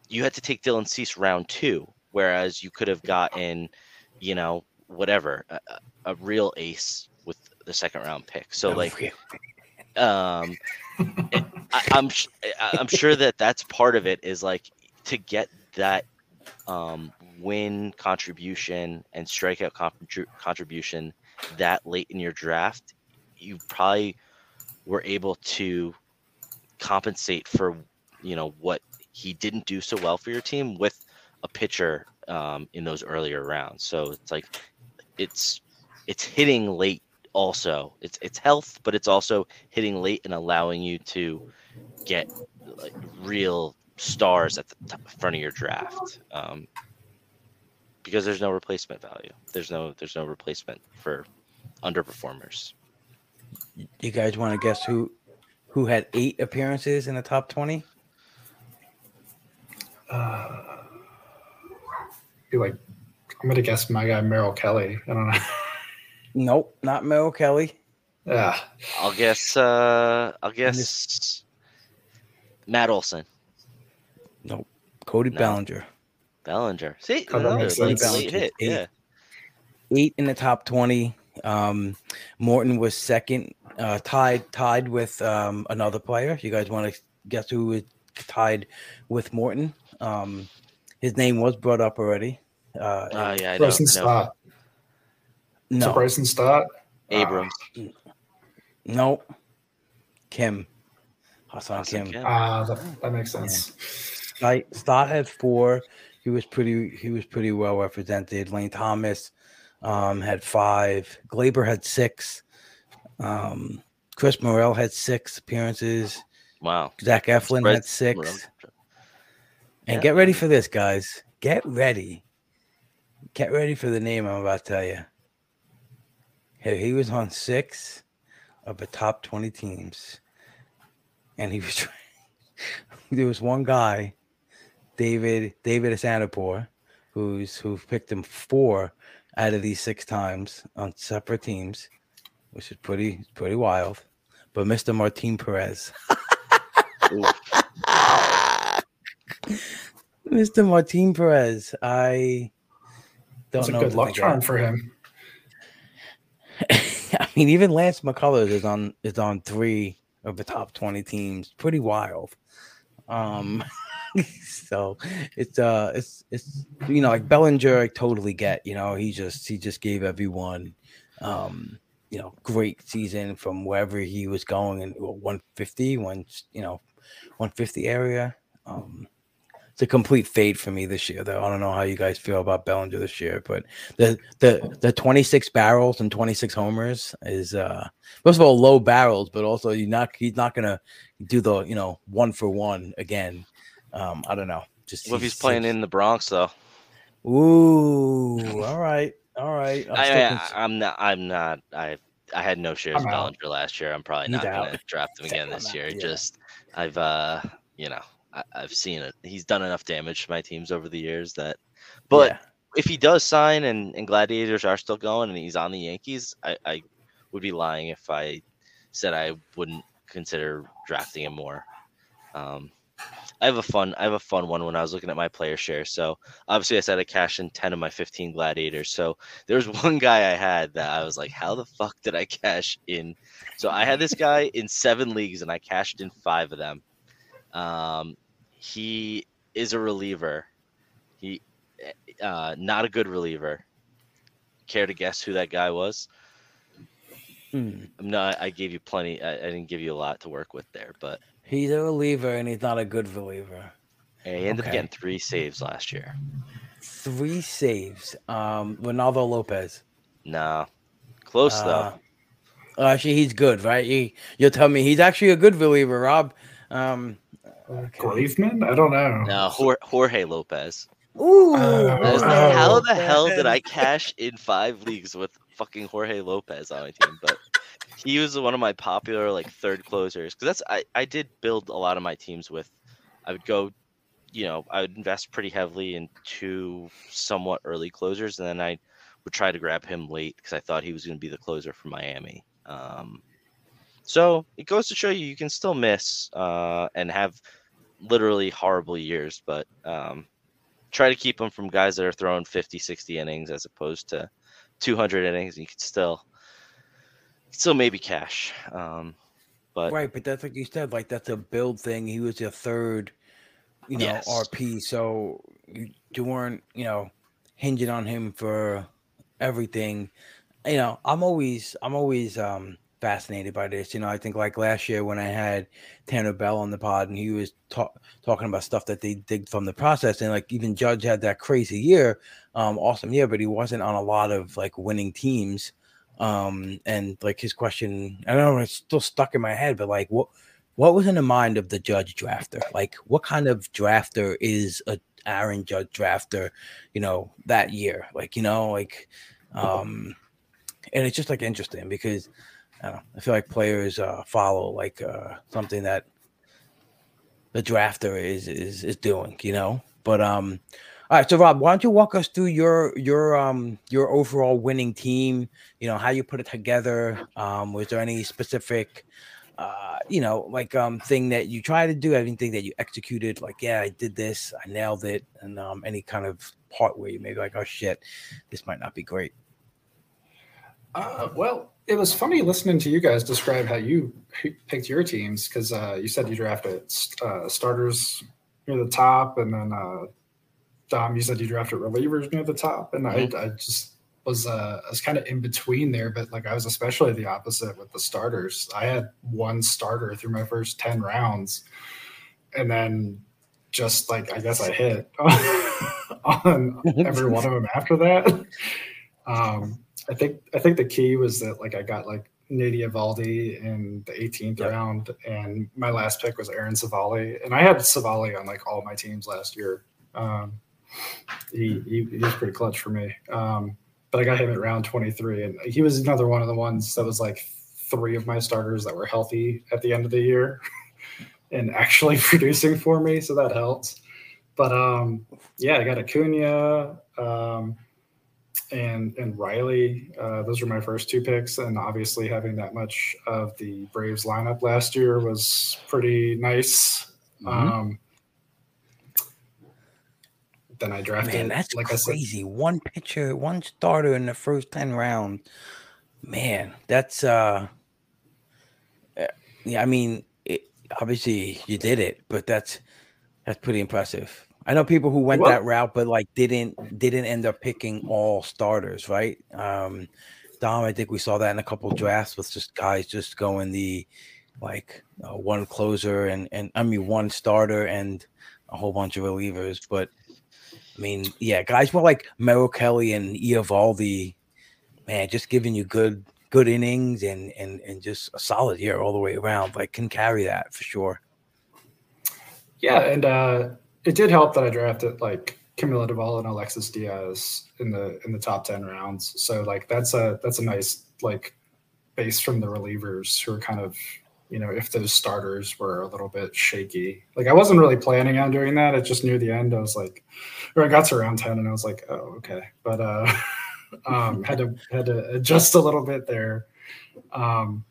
[SPEAKER 2] you had to take Dylan Cease round two, whereas you could have gotten, you know, whatever, a, a- real ace with the second round pick. So
[SPEAKER 1] Oh,
[SPEAKER 2] like, um, it, I, I'm I- I'm sure that that's part of it is like to get that um, win contribution and strikeout contrib- contribution that late in your draft, you probably were able to compensate for you know what he didn't do so well for your team with a pitcher um, in those earlier rounds. So it's like it's it's hitting late also. It's it's health, but it's also hitting late and allowing you to get like real stars at the top, front of your draft. Um, because there's no replacement value. There's no there's no replacement for underperformers.
[SPEAKER 1] You guys want to guess who who had eight appearances in the top twenty?
[SPEAKER 3] Uh, be like, I'm gonna guess my guy Merrill Kelly. I don't know.
[SPEAKER 1] Nope, not Merrill Kelly.
[SPEAKER 3] yeah,
[SPEAKER 2] I'll guess. Uh, I'll guess. Matt Olson.
[SPEAKER 1] Nope, Cody
[SPEAKER 2] No.
[SPEAKER 1] Bellinger.
[SPEAKER 2] Bellinger. See,
[SPEAKER 3] Oh, that
[SPEAKER 2] another
[SPEAKER 3] makes
[SPEAKER 2] late,
[SPEAKER 3] sense.
[SPEAKER 2] late hit.
[SPEAKER 1] Eight.
[SPEAKER 2] Yeah.
[SPEAKER 1] eight in the top 20 um morton was second uh tied tied with um another player you guys want to guess who was tied with morton um his name was brought up already uh
[SPEAKER 2] Oh yeah, I know.
[SPEAKER 3] Bryson Stott. Is
[SPEAKER 1] no
[SPEAKER 3] Bryson Stott?
[SPEAKER 2] Abrams.
[SPEAKER 1] no kim Ha-seong
[SPEAKER 2] Ha-Seong
[SPEAKER 1] kim
[SPEAKER 2] Kim.
[SPEAKER 3] Ah, that, that makes sense.
[SPEAKER 1] Stott, Stott had four. He was pretty. He was pretty well represented. Lane Thomas um, had five. Gleyber had six. Um, Chris Morel had six appearances.
[SPEAKER 2] Wow.
[SPEAKER 1] Zach Eflin
[SPEAKER 2] Spread-
[SPEAKER 1] had six. And
[SPEAKER 2] Yeah.
[SPEAKER 1] get ready for this, guys. Get ready. Get ready for the name I'm about to tell you. He, was on six of the top 20 teams. And he was trying. there was one guy, David David Asanapor, who's who picked him four out of these six times on separate teams, which is pretty pretty wild. But Mr. Martin Perez. Mr. Martin Perez, I don't
[SPEAKER 3] That's a good luck charm for him.
[SPEAKER 1] I mean, even Lance McCullers is on is on three of the top twenty teams. Pretty wild. Um, so it's uh it's it's you know like Bellinger, I totally get. You know, he just he just gave everyone um you know great season from wherever he was going in 150 one you know 150 area um it's a complete fade for me this year though i don't know how you guys feel about bellinger this year but the the the 26 barrels and 26 homers is uh first of all low barrels but also you're not he's not gonna do the you know one for one again um i don't know just
[SPEAKER 2] What if he's playing in the Bronx though?
[SPEAKER 1] ooh all right all right I'm
[SPEAKER 2] I,
[SPEAKER 1] still
[SPEAKER 2] I,
[SPEAKER 1] cons-
[SPEAKER 2] I'm not. I'm not. I I had no shares of. Bellinger last year. I'm probably not going to draft him again this year.
[SPEAKER 1] yeah.
[SPEAKER 2] Just I've uh you know I, I've seen it. He's done enough damage to my teams over the years that. But
[SPEAKER 1] yeah.
[SPEAKER 2] if he does sign and, and Gladiators are still going and he's on the Yankees, I, I would be lying if I said I wouldn't consider drafting him more. Um, I have a fun I have a fun one when I was looking at my player share. So obviously I said I cashed in 10 of my 15 gladiators. So there was one guy I had that I was like, how the fuck did I cash in? So I had this guy in seven leagues and I cashed in five of them. Um, he is a reliever. He uh, not a good reliever. Care to guess who that guy was?
[SPEAKER 1] Hmm.
[SPEAKER 2] I'm not. I gave you plenty. I, I didn't give you a lot to work with there, but
[SPEAKER 1] He's a reliever and he's not a good reliever.
[SPEAKER 2] he ended
[SPEAKER 1] Okay.
[SPEAKER 2] up getting three saves last year.
[SPEAKER 1] Three saves. Um, Reynaldo Lopez.
[SPEAKER 2] No, close
[SPEAKER 1] Uh,
[SPEAKER 2] though.
[SPEAKER 1] actually, he's good, right? He, you'll tell me he's actually a good reliever, Rob. Um, okay.
[SPEAKER 3] Graveman? I don't know.
[SPEAKER 2] No, Jorge Lopez.
[SPEAKER 1] Ooh,
[SPEAKER 3] Uh,
[SPEAKER 2] I was
[SPEAKER 3] Oh,
[SPEAKER 2] how the hell did. I cash in five leagues with fucking Jorge Lopez on my team? But he was one of my popular like third closers because that's I I did build a lot of my teams with. I would go, you know, I would invest pretty heavily in two somewhat early closers, and then I would try to grab him late because I thought he was going to be the closer for Miami. Um, so it goes to show you you can still miss uh, and have literally horrible years, but um, try to keep them from guys that are throwing 50, 60 innings as opposed to 200 innings. And you could still, still maybe cash. Um, but
[SPEAKER 1] right, but that's like you said, like that's a build thing. He was your third, you know,
[SPEAKER 2] Yes.
[SPEAKER 1] RP. So you, you weren't, you know, hinging on him for everything. You know, I'm always, I'm always um fascinated by this. You know, I think like last year when I had Tanner Bell on the pod and he was talk, talking about stuff that they did from the process, and like even Judge had that crazy year, um, awesome year, but he wasn't on a lot of like winning teams. Um, and like his question, I don't know, it's still stuck in my head, but like what what was in the mind of the judge drafter? Like what kind of drafter is a Aaron Judge drafter, you know, that year? Like, you know, like um and it's just like interesting because I, know, I feel like players uh follow like uh something that the drafter is is is doing, you know. But um all right, so Rob, why don't you walk us through your your um your overall winning team? You know how you put it together. Um, was there any specific uh, you know, like um thing that you try to do, anything that you executed, like, yeah, I did this, I nailed it, and um any kind of part where you maybe like, oh shit, this might not be great.
[SPEAKER 3] Uh, well, it was funny listening to you guys describe how you picked your teams because uh, you said you drafted uh, starters near the top, and then uh, Dom, you said you drafted relievers near the top, and mm-hmm. I, I just was uh, I was kind of in between there, but like I was especially the opposite with the starters. I had one starter through my first ten rounds, and then just like I guess I hit on every one of them after that. Um, I think I think the key was that like I got like Nady Eovaldi in the 18th yep. round, and my last pick was Aaron Civale, and I had Civale on like all my teams last year. Um, he, he, he was pretty clutch for me, um, but I got him at round 23, and he was another one of the ones that was like three of my starters that were healthy at the end of the year and actually producing for me, so that helps. But um, yeah, I got Acuna. Um, and and Riley. Uh, those were my first two picks, and obviously having that much of the Braves lineup last year was pretty nice. Mm-hmm. Um, then I drafted.
[SPEAKER 1] Man, that's like crazy. Said, one pitcher, one starter in the first ten rounds. Man, that's uh, eh, yeah. I mean, it, obviously you did it, but that's that's pretty impressive. I know people who went well, that route, but like didn't didn't end up picking all starters, right? Um, Dom, I think we saw that in a couple drafts with just guys just going the like uh, one closer and and I mean one starter and a whole bunch of relievers. But I mean, yeah, guys were like Merrill Kelly and Eovaldi, man, just giving you good good innings and and and just a solid year all the way around. Like can carry that for sure.
[SPEAKER 3] Yeah, and uh it did help that I drafted like Camilo Doval and Alexis Diaz in the in the top ten rounds. So like that's a that's a nice like base from the relievers who are kind of you know if those starters were a little bit shaky. Like I wasn't really planning on doing that. It just near the end I was like, or I got to round ten and I was like, oh okay, but uh, um, had to had to adjust a little bit there. Um,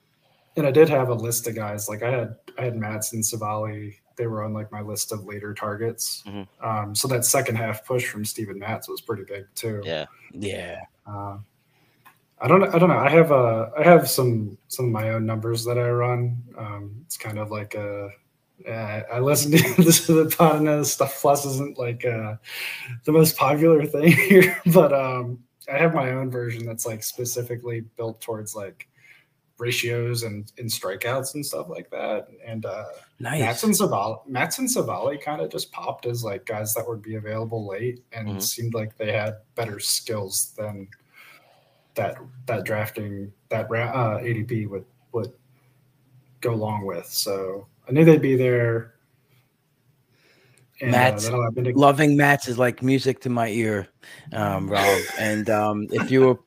[SPEAKER 3] and I did have a list of guys like I had I had Madson Civale they were on like my list of later targets. Mm-hmm. Um, so that second half push from Steven Matz was pretty big too.
[SPEAKER 2] Yeah,
[SPEAKER 1] yeah. Uh,
[SPEAKER 3] I don't. I don't know. I have a. I have some some of my own numbers that I run. Um, it's kind of like a. Uh, I listen to the pod and the stuff. Plus, isn't like uh, the most popular thing here, but um, I have my own version that's like specifically built towards like ratios and in strikeouts and stuff like that. And uh nice. Matson Matson Civale kind of just popped as like guys that would be available late and mm-hmm. seemed like they had better skills than that that drafting that uh, ADP would would go along with. So I knew they'd be there.
[SPEAKER 1] And, Matz uh, loving Matz is like music to my ear, um, Rob. and um, if you were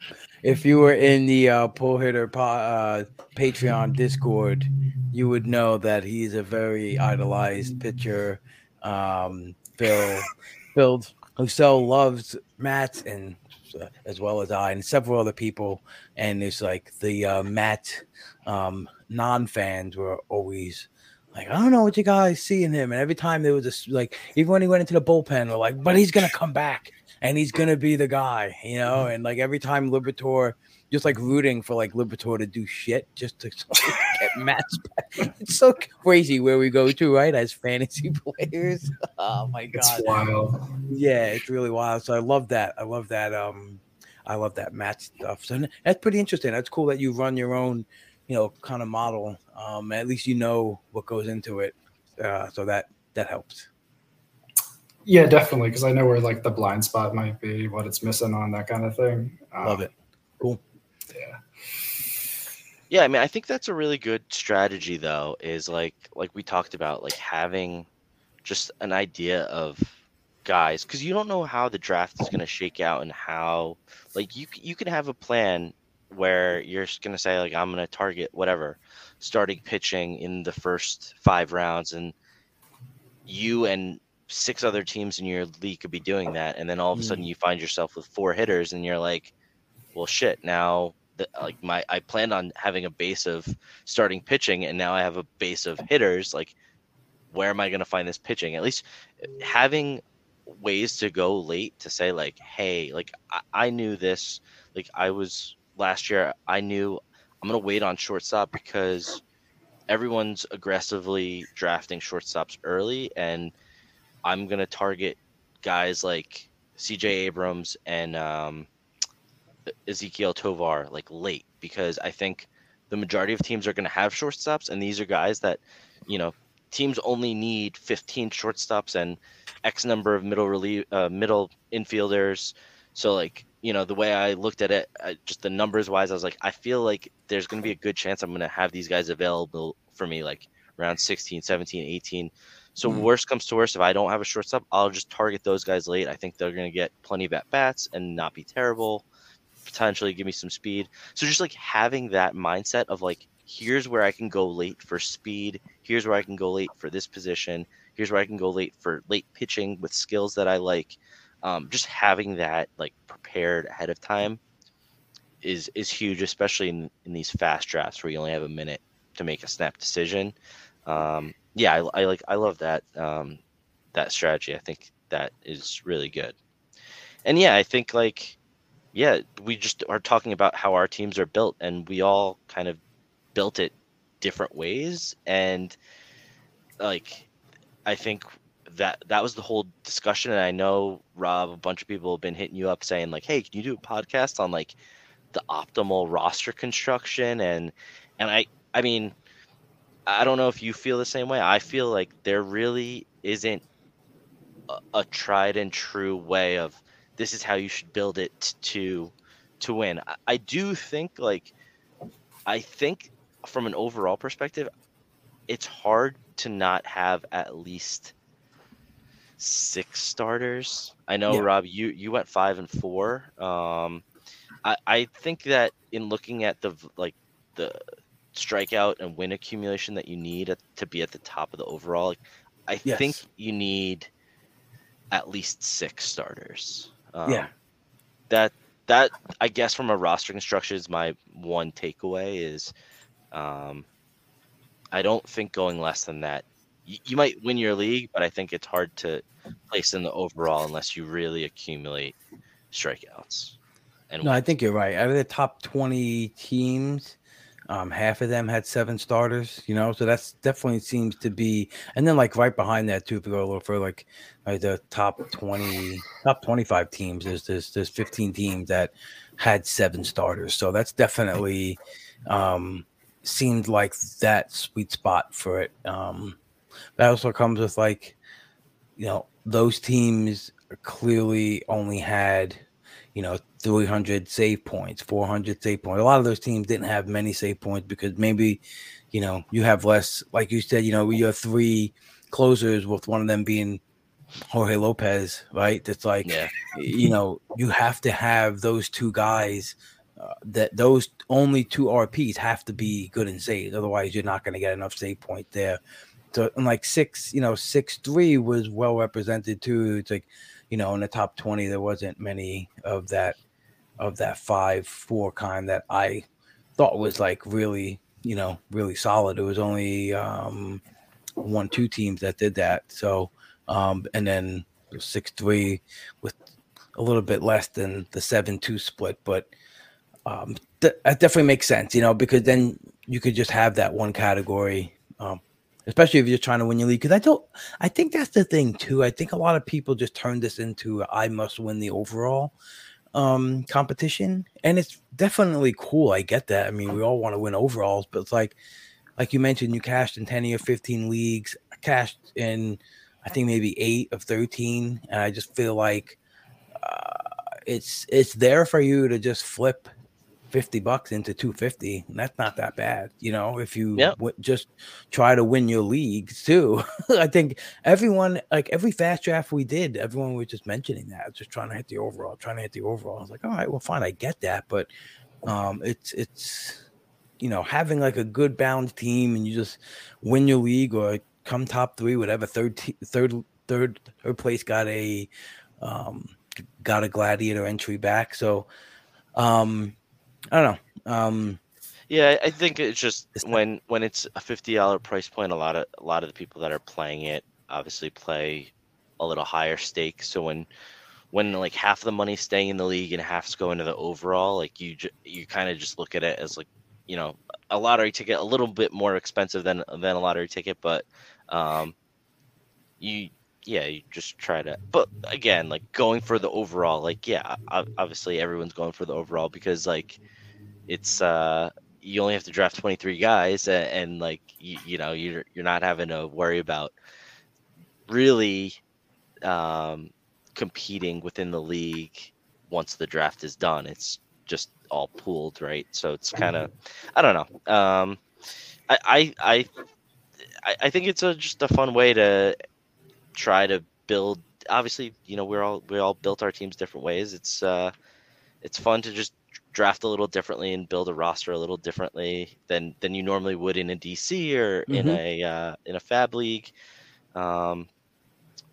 [SPEAKER 1] if you were in the uh, pull hitter uh, Patreon Discord, you would know that he's a very idolized pitcher. Um, Phil, Phil, so loves Matz and uh, as well as I and several other people. And it's like the uh, Matz um, non fans were always like, I don't know what you guys see in him. And every time there was this, like, even when he went into the bullpen, we're like, but he's gonna come back and he's gonna be the guy, you know. Mm-hmm. And like every time Liberatore, just like rooting for like Liberatore to do shit just to get matched. Back. It's so crazy where we go to, right? As fantasy players. Oh my god,
[SPEAKER 3] it's wild.
[SPEAKER 1] Yeah, it's really wild. So I love that. I love that. Um, I love that Matz stuff. So that's pretty interesting. That's cool that you run your own, you know, kind of model. Um, at least you know what goes into it. Uh, so that that helps.
[SPEAKER 3] Yeah, definitely. Because I know where like the blind spot might be, what it's missing on that kind of thing.
[SPEAKER 1] Um, Love it. Cool.
[SPEAKER 3] Yeah.
[SPEAKER 2] Yeah, I mean, I think that's a really good strategy, though. Is like, like we talked about, like having just an idea of guys, because you don't know how the draft is going to shake out and how, like, you you can have a plan where you're just going to say, like, I'm going to target whatever, starting pitching in the first five rounds, and you and six other teams in your league could be doing that, and then all of a sudden mm. you find yourself with four hitters, and you're like, well, shit. Now the, like my I planned on having a base of starting pitching, and now I have a base of hitters. Like, where am I going to find this pitching? At least having ways to go late to say like, hey, like I, I knew this. Like I was last year, I knew I'm going to wait on shortstop because everyone's aggressively drafting shortstops early, and I'm going to target guys like CJ Abrams and um, Ezequiel Tovar like late because I think the majority of teams are going to have shortstops, and these are guys that, you know, teams only need 15 shortstops and X number of middle relief, uh, middle infielders. So like, you know, the way I looked at it, I, just the numbers wise, I was like, I feel like there's going to be a good chance I'm going to have these guys available for me, like around 16, 17, 18. So mm-hmm. worst comes to worst, if I don't have a shortstop, I'll just target those guys late. I think they're going to get plenty of at bats and not be terrible potentially give me some speed. So just like having that mindset of like, here's where I can go late for speed. Here's where I can go late for this position. Here's where I can go late for late pitching with skills that I like. Um, just having that like prepared ahead of time is is huge, especially in, in these fast drafts where you only have a minute to make a snap decision. Um, yeah, I, I, like I love that um, that strategy. I think that is really good. And yeah, I think like yeah, we just are talking about how our teams are built, and we all kind of built it different ways. And like, I think that that was the whole discussion. And I know Rob, a bunch of people have been hitting you up saying like, "Hey, can you do a podcast on like the optimal roster construction?" And and I, I mean, I don't know if you feel the same way. I feel like there really isn't a, a tried and true way of this is how you should build it to to win. I, I do think like I think from an overall perspective, it's hard to not have at least six starters. I know yeah. Rob, you you went five and four. Um, I I think that in looking at the like the strikeout and win accumulation that you need to be at the top of the overall, I yes. think you need at least six starters.
[SPEAKER 1] Um, yeah.
[SPEAKER 2] That that I guess from a roster construction is my one takeaway is um, I don't think going less than that. You, you might win your league, but I think it's hard to place in the overall unless you really accumulate strikeouts.
[SPEAKER 1] And no, wins. I think you're right. Out of the top 20 teams, um, half of them had seven starters, you know, so that's definitely seems to be, and then like right behind that too, if we go a little further, like, like the top twenty, top twenty-five teams, there's there's there's fifteen teams that had seven starters, so that's definitely um, seemed like that sweet spot for it. Um, that also comes with like, you know, those teams clearly only had, you know, 300 save points, 400 save points. A lot of those teams didn't have many save points because maybe, you know, you have less, like you said, you know, you have three closers with one of them being Jorge Lopez, right? It's like, yeah. you know, you have to have those two guys. Uh, that those only two RPs have to be good and saves. Otherwise, you're not going to get enough save point there. So, and like six, you know, six three was well represented too. It's like, you know, in the top 20, there wasn't many of that of that five four kind that I thought was like really, you know, really solid. It was only um, one two teams that did that. So um, and then six three with a little bit less than the seven two split, but um, th- that definitely makes sense, you know, because then you could just have that one category. Um, especially if you're trying to win your league. Because I don't, I think that's the thing too. I think a lot of people just turn this into I must win the overall, um competition and it's definitely cool i get that i mean we all want to win overalls but it's like like you mentioned you cashed in 10 or 15 leagues cashed in i think maybe 8 of 13 and i just feel like uh, it's it's there for you to just flip 50 bucks into 250 that's not that bad you know if you yep. w- just try to win your leagues too. I think everyone like every fast draft we did everyone was just mentioning that just trying to hit the overall trying to hit the overall. I was like all right well fine i get that but um it's it's you know having like a good balanced team and you just win your league or come top three whatever third t- third third third place got a um got a gladiator entry back. So um I don't know. Um,
[SPEAKER 2] Yeah, I think it's just when when it's a fifty dollar price point, a lot of a lot of the people that are playing it obviously play a little higher stake. So when when like half the money's staying in the league and half's going to the overall, like you ju- you kind of just look at it as like you know a lottery ticket, a little bit more expensive than than a lottery ticket, but um, you yeah you just try to. But again, like going for the overall, like yeah, obviously everyone's going for the overall because like it's uh you only have to draft 23 guys and, and like you, you know you're you're not having to worry about really um competing within the league once the draft is done. It's just all pooled right? So it's kind of i don't know. Um I, I i i i think it's a just a fun way to try to build obviously you know we're all we all built our teams different ways. It's uh it's fun to just draft a little differently and build a roster a little differently than than you normally would in a DC or in
[SPEAKER 1] Mhm.
[SPEAKER 2] a uh, in a FAAB league. Um,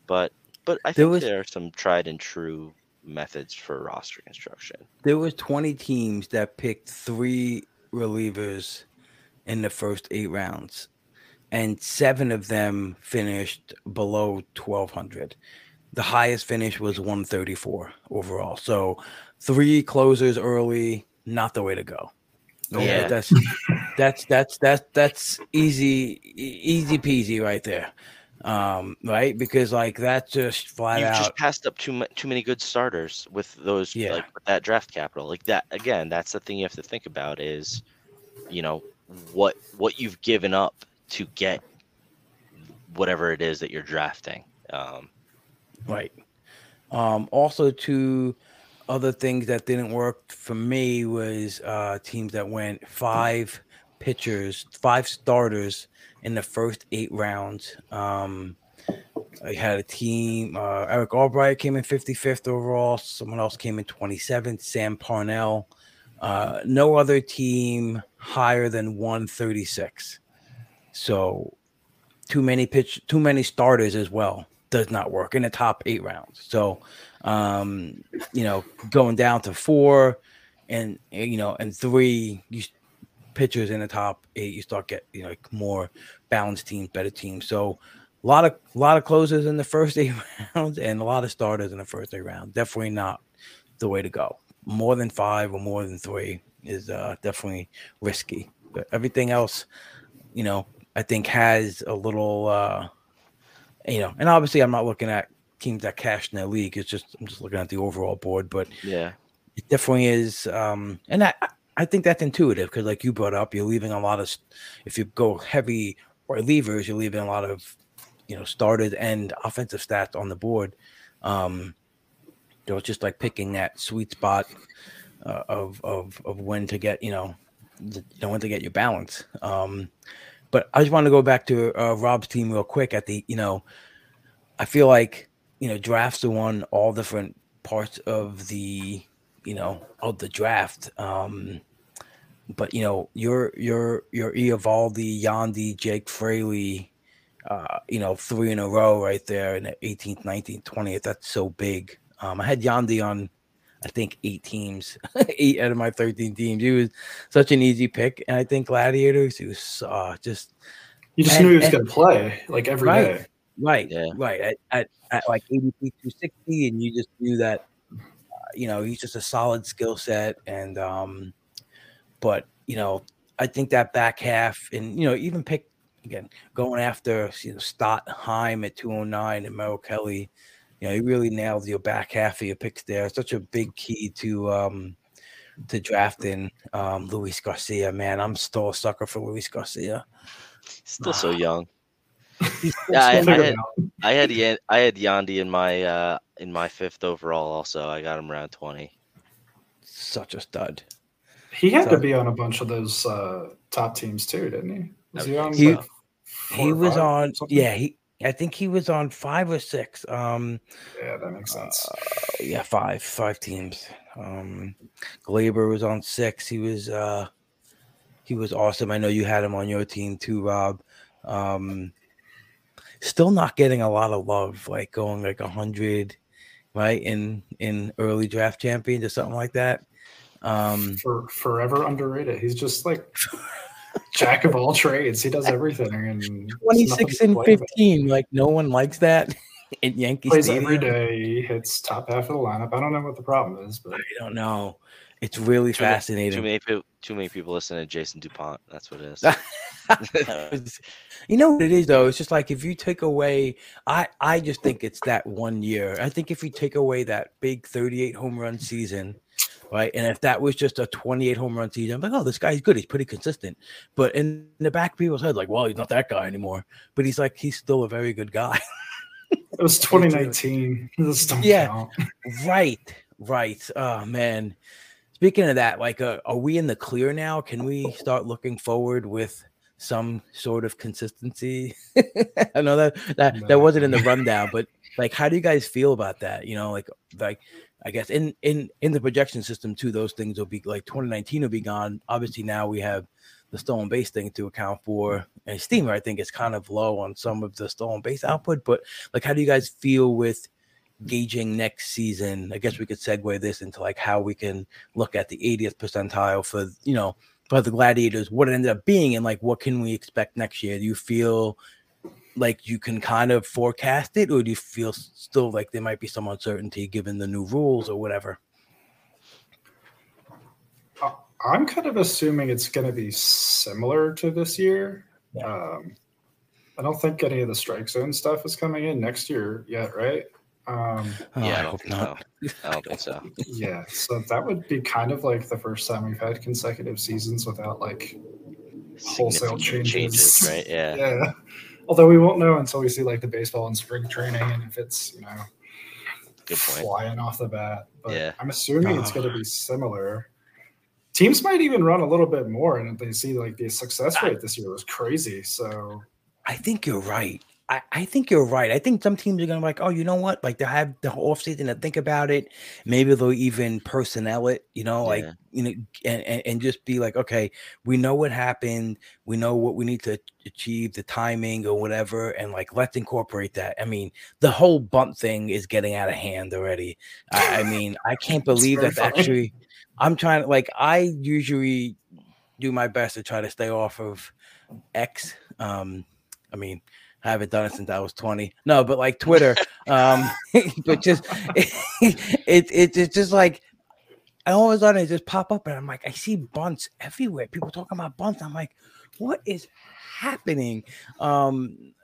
[SPEAKER 2] but but I
[SPEAKER 1] There
[SPEAKER 2] think
[SPEAKER 1] was-
[SPEAKER 2] there are some tried and true methods for roster construction.
[SPEAKER 1] there was 20 teams that picked three relievers in the first eight rounds, and seven of them finished below 1200. The highest finish was 134 overall. So three closers early, not the way to go. Okay,
[SPEAKER 2] Yeah.
[SPEAKER 1] that's that's that's that's that's easy easy peasy right there. Um, right? Because like that's just flat out.
[SPEAKER 2] You've
[SPEAKER 1] out
[SPEAKER 2] just passed up too too many good starters with those
[SPEAKER 1] Yeah.
[SPEAKER 2] like with that draft capital. Like that again, that's the thing you have to think about is, you know, what what you've given up to get whatever it is that you're drafting. Um,
[SPEAKER 1] Right. Um, also, two other things that didn't work for me was uh, teams that went five pitchers, five starters in the first eight rounds. Um, I had a team. Uh, Eric Albright came in 55th overall. Someone else came in 27th. Sam Parnell. Uh, no other team higher than 136. So too many pitch, too many starters as well does not work in the top eight rounds. So, um, you know, going down to four and, you know, and three you, pitchers in the top eight, you start get, you know, like more balanced teams, better teams. So, a lot of, a lot of closers in the first eight rounds and a lot of starters in the first eight rounds. Definitely not the way to go. More than five or more than three is uh, definitely risky. But everything else, you know, I think has a little, uh, you know, and obviously I'm not looking at teams that cash in their league. It's just I'm just looking at the overall board, but
[SPEAKER 2] yeah.
[SPEAKER 1] it definitely is. Um, and I I think that's intuitive because, like you brought up, you're leaving a lot of. If you go heavy or levers, you're leaving a lot of, you know, starters and offensive stats on the board. Um, you know, it's just like picking that sweet spot uh, of of of when to get, you know, the, you know when to get your balance. Um, but I just want to go back to uh, Rob's team real quick. At the, you know, I feel like you know drafts are on all different parts of the you know of the draft. Um, but you know your your your Eovaldi, Yandy, Jake Fraley, uh, you know three in a row right there in the 18th, 19th, 20th. That's so big. Um, I had Yandy on. I think eight teams, eight out of my 13 teams. He was such an easy pick. And I think Gladiators, he was uh, just
[SPEAKER 3] You just
[SPEAKER 1] And-
[SPEAKER 3] knew he was going to play like every every day.
[SPEAKER 1] Right. Right,
[SPEAKER 2] Yeah.
[SPEAKER 1] right. At, at, at like ADP 260, and you just knew that, uh, you know, he's just a solid skill set. And, um, but, you know, I think that back half, and, you know, even pick again, going after, you know, Stott Heim at 209 and Merrill Kelly, you know, he really nailed your back half of your picks there. Such a big key to, um, to drafting um, Luis Garcia, man. I'm still a sucker for Luis Garcia.
[SPEAKER 2] Still so young.
[SPEAKER 1] He's
[SPEAKER 2] Yeah, I, I had. I had Yan- I had Yandy in my uh in my fifth overall. Also, I got him around twenty.
[SPEAKER 1] such a stud.
[SPEAKER 3] He had
[SPEAKER 1] So-
[SPEAKER 3] to be on a bunch of those uh, top teams too, didn't he? Was he on?
[SPEAKER 1] He-
[SPEAKER 3] like,
[SPEAKER 1] he was on yeah he i think he was on five or six um
[SPEAKER 3] Yeah, that makes sense.
[SPEAKER 1] yeah five five teams um Gleyber was on six he was uh he was awesome i know you had him on your team too rob um still not getting a lot of love like going like a hundred right in in early draft champions or something like that Um,
[SPEAKER 3] For forever underrated. He's just like jack of all trades. He does everything. And there's
[SPEAKER 1] twenty
[SPEAKER 3] nothing
[SPEAKER 1] six
[SPEAKER 3] to
[SPEAKER 1] and
[SPEAKER 3] complain about.
[SPEAKER 1] fifteen. Like no one likes that in Yankee
[SPEAKER 3] Plays
[SPEAKER 1] Stadium.
[SPEAKER 3] every day. He hits top half of the lineup. I don't know what the problem is, but
[SPEAKER 1] I don't know. It's really
[SPEAKER 2] Too many-
[SPEAKER 1] fascinating.
[SPEAKER 2] Too many people. Too many people listen to Jason Dupont. That's what it is.
[SPEAKER 1] You know what it is though? It's just like if you take away i i just think it's that one year. I think if you take away that big 38 home run season right and if that was just a 28 home run season i'm like oh this guy's good. He's pretty consistent. But in the back of people's head like well he's not that guy anymore. But he's like he's still a very good guy.
[SPEAKER 3] It was 2019. This don't
[SPEAKER 1] Yeah.
[SPEAKER 3] count.
[SPEAKER 1] right. Right. Oh man. Speaking of that like uh, are we in the clear now? Can we start looking forward with some sort of consistency. I know that that, that wasn't in the rundown but like how do you guys feel about that? You know like like i guess in in in the projection system too those things will be like 2019 will be gone. Obviously now we have the stolen base thing to account for and steamer i think is kind of low on some of the stolen base output but like how do you guys feel with gauging next season? I guess we could segue this into like how we can look at the 80th percentile for you know for the gladiators what it ended up being and like what can we expect next year do you feel like you can kind of forecast it or do you feel still like there might be some uncertainty given the new rules or whatever
[SPEAKER 3] I- I'm kind of assuming it's going to be similar to this year.
[SPEAKER 1] Yeah.
[SPEAKER 3] Um, I don't think any of the strike zone stuff is coming in next year yet, right? Um,
[SPEAKER 1] Oh,
[SPEAKER 2] yeah, I
[SPEAKER 1] I
[SPEAKER 2] don't
[SPEAKER 1] hope not.
[SPEAKER 2] so. I don't think so.
[SPEAKER 3] yeah, so that would be kind of like the first time we've had consecutive seasons without like wholesale
[SPEAKER 2] Significant
[SPEAKER 3] changes.
[SPEAKER 2] right? Yeah.
[SPEAKER 3] yeah. Although we won't know until we see like the baseball and spring training and if it's you know
[SPEAKER 2] Good point.
[SPEAKER 3] flying off the bat. But
[SPEAKER 2] Yeah.
[SPEAKER 3] I'm assuming it's going to be similar. Teams might even run a little bit more, and if they see like the success rate this year was crazy. So
[SPEAKER 1] I think you're right. I, I think you're right. I think some teams are gonna be like, oh, you know what? Like they have the off season to think about it. Maybe they'll even personnel it, you know, like
[SPEAKER 2] Yeah.
[SPEAKER 1] you know, and, and, and just be like, okay, we know what happened, we know what we need to achieve, the timing or whatever, and like let's incorporate that. I mean, the whole bump thing is getting out of hand already. I, I mean, I can't believe that actually I'm trying to like I usually do my best to try to stay off of X. Um, I mean, I haven't done it since I was 20. No, but like Twitter. um, but just it, it, it it's just like I always sudden it just pop up and I'm like, I see bunts everywhere. People talking about bunts. I'm like, what is happening? Um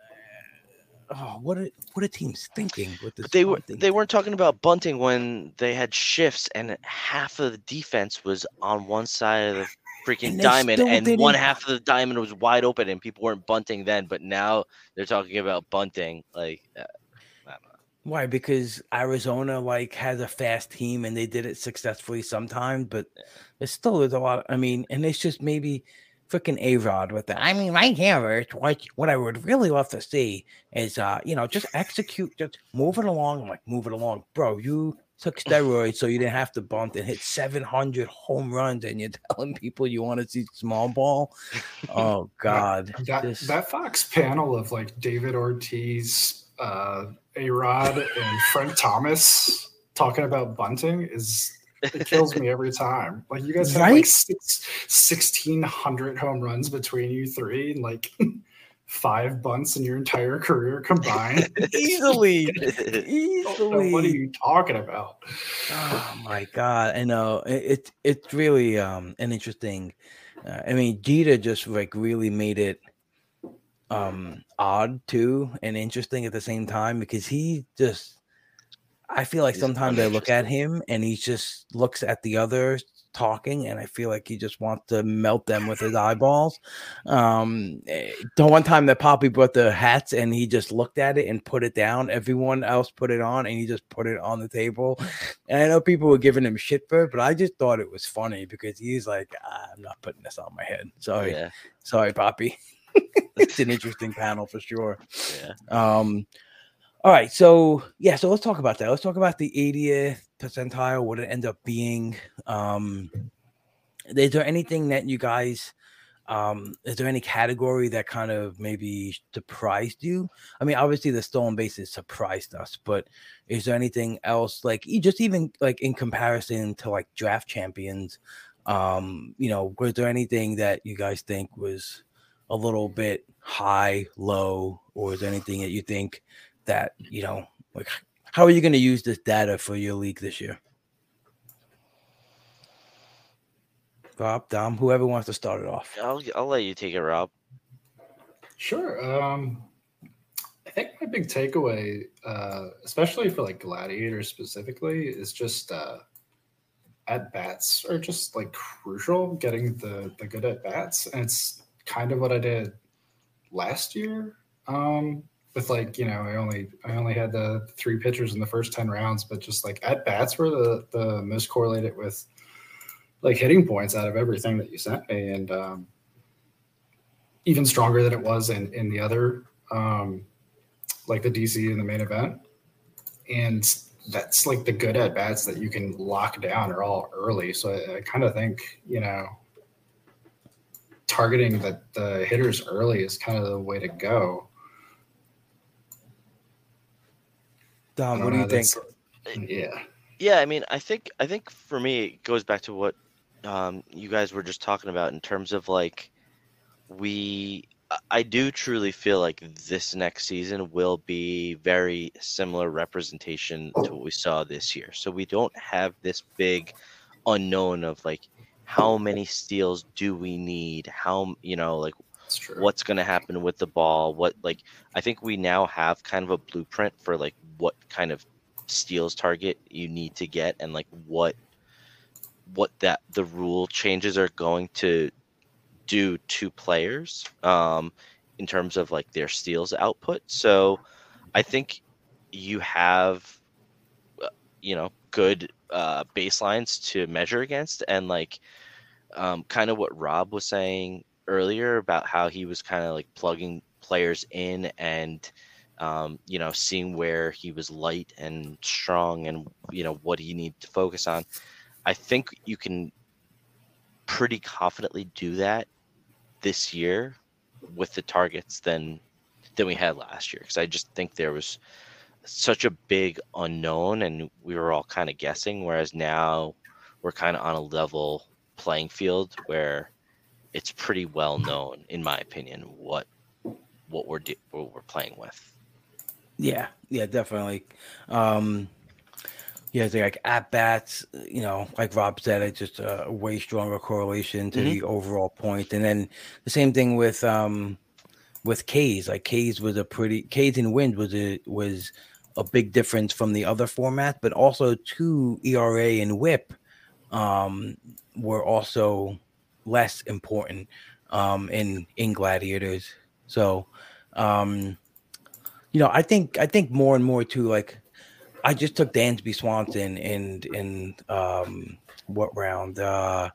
[SPEAKER 1] oh, what are what are teams thinking with this?
[SPEAKER 2] But they were they weren't talking about bunting when they had shifts and half of the defense was on one side of the freaking
[SPEAKER 1] And
[SPEAKER 2] diamond and one
[SPEAKER 1] didn't-
[SPEAKER 2] half of the diamond was wide open and people weren't bunting then but now they're talking about bunting like uh, I don't know.
[SPEAKER 1] Why? Because Arizona like has a fast team and they did it successfully sometimes, but it still is a lot. I mean, and it's just maybe freaking A Rod with that. I mean, right here, it's what what I would really love to see is uh, you know, just execute, just move it along. I'm like, move it along, bro. You took steroids so you didn't have to bunt and hit 700 home runs, and you're telling people you want to see small ball. Oh God,
[SPEAKER 3] that
[SPEAKER 1] This-
[SPEAKER 3] that Fox panel of like David Ortiz, uh, A Rod, and Frank Thomas talking about bunting is it kills me every time. Like you guys have
[SPEAKER 1] Right?
[SPEAKER 3] like six, 1600 home runs between you three and like five bunts in your entire career combined.
[SPEAKER 1] easily, easily.
[SPEAKER 3] what are you talking about?
[SPEAKER 1] Oh my god! I know it, it it's really um an interesting. Uh, I mean, Jeter just like really made it um odd too and interesting at the same time because he just. I feel like
[SPEAKER 2] He's
[SPEAKER 1] sometimes I look at him and he just looks at the others talking, and I feel like he just wants to melt them with his eyeballs. Um, eh, the one time that Papi brought the hats and he just looked at it and put it down, everyone else put it on, and he just put it on the table. And I know people were giving him shit for it, but I just thought it was funny because he's like, "Ah, I'm not putting this on my head. Sorry,
[SPEAKER 2] yeah
[SPEAKER 1] sorry, Papi. it's an interesting panel for sure.
[SPEAKER 2] yeah
[SPEAKER 1] Um, all right, so yeah, so let's talk about that. Let's talk about the 80th percentile, what it ended up being. Um, is there anything that you guys um, is there any category that kind of maybe surprised you? I mean, obviously the stolen bases surprised us, but is there anything else like just even like in comparison to like draft champions? Um, you know, was there anything that you guys think was a little bit high, low, or is there anything that you think that you know, like how are you going to use this data for your league this year? Rob, Dom, whoever wants to start it off.
[SPEAKER 2] I'll I'll let you take it, Rob.
[SPEAKER 3] Sure. Um, I think my big takeaway, uh, especially for like gladiators specifically, is just uh, at bats are just like crucial. Getting the the good at bats, and it's kind of what I did last year. Um, with like you know, I only I only had the three pitchers in the first ten rounds, but just like at bats were the the most correlated with like hitting points out of everything that you sent me, and um, even stronger than it was in in the other um, like the DC in the main event, and that's like the good at bats that you can lock down are all early. So I, I kind of think you know targeting the the hitters early is kind of the way to go.
[SPEAKER 1] Dom, what do you think?
[SPEAKER 3] Yeah.
[SPEAKER 2] Yeah, I mean, I think I think for me it goes back to what um, you guys were just talking about in terms of like we I do truly feel like this next season will be very similar representation to what we saw this year. So we don't have this big unknown of like how many steals do we need? How you know like what's going to happen with the ball? What like I think we now have kind of a blueprint for like what kind of steals target you need to get and like what what that the rule changes are going to do to players um, in terms of like their steals output. So I think you have uh, you know good uh, baselines to measure against and like um, kind of what Rob was saying earlier about how he was kind of like plugging players in and um, you know seeing where he was light and strong and you know what he needed to focus on. I think you can pretty confidently do that this year with the targets than than we had last year because I just think there was such a big unknown and we were all kind of guessing whereas now we're kind of on a level playing field where it's pretty well known in my opinion what what we're what we're playing with
[SPEAKER 1] yeah yeah definitely um yeah, it's like at bats, you know, like Rob said, it's just a way stronger correlation to mm-hmm. the overall point. And then the same thing with um with K's. Like K's was a pretty K's and wind was a was a big difference from the other format, but also two ERA and whip um were also less important um in in gladiators. So um you know, I think I think more and more too like I just took Dansby Swanson in in um what round? Uh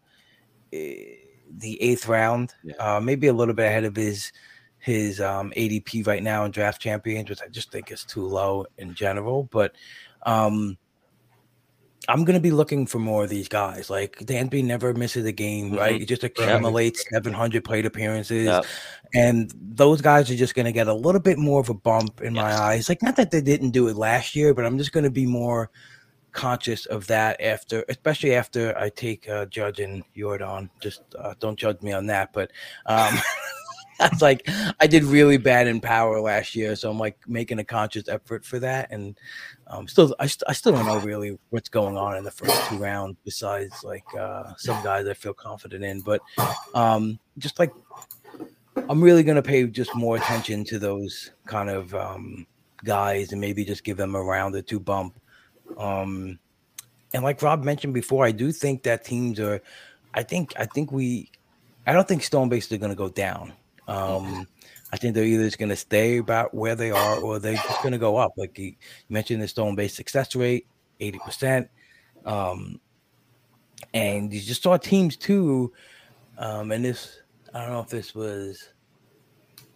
[SPEAKER 1] eh, the eighth round. Yeah. Uh maybe a little bit ahead of his his um ADP right now in draft champions, which I just think is too low in general. But um I'm gonna be looking for more of these guys. Like Dansby never misses a game, mm-hmm. right? He just accumulates yeah. 700 plate appearances, yep. and those guys are just gonna get a little bit more of a bump in yes. my eyes. Like not that they didn't do it last year, but I'm just gonna be more conscious of that after, especially after I take uh, Judge and Yordan. Just uh, don't judge me on that, but um, That's like I did really bad in power last year, so I'm like making a conscious effort for that. And um, still, I, st- I still don't know really what's going on in the first two rounds. Besides, like uh, some guys I feel confident in, but um, just like I'm really gonna pay just more attention to those kind of um, guys and maybe just give them a round or two bump. Um, and like Rob mentioned before, I do think that teams are. I think I think we. I don't think stone bases are going to go down. Um, I think they're either just going to stay about where they are or they're just going to go up. Like you mentioned, the stone base success rate, 80%. Um, and you just saw teams too. Um, and this, I don't know if this was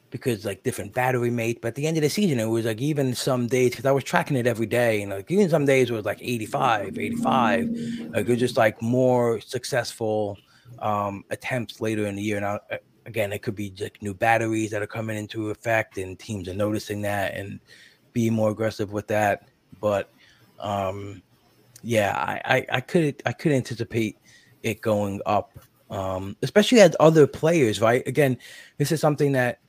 [SPEAKER 1] because like different battery mates, but at the end of the season, it was like even some days because I was tracking it every day, and like even some days it was like 85, 85. Like it was just like more successful um attempts later in the year. Now again, it could be like new batteries that are coming into effect, and teams are noticing that and being more aggressive with that. But um, yeah, I, I, I could I could anticipate it going up, um, especially as other players, right? Again, this is something that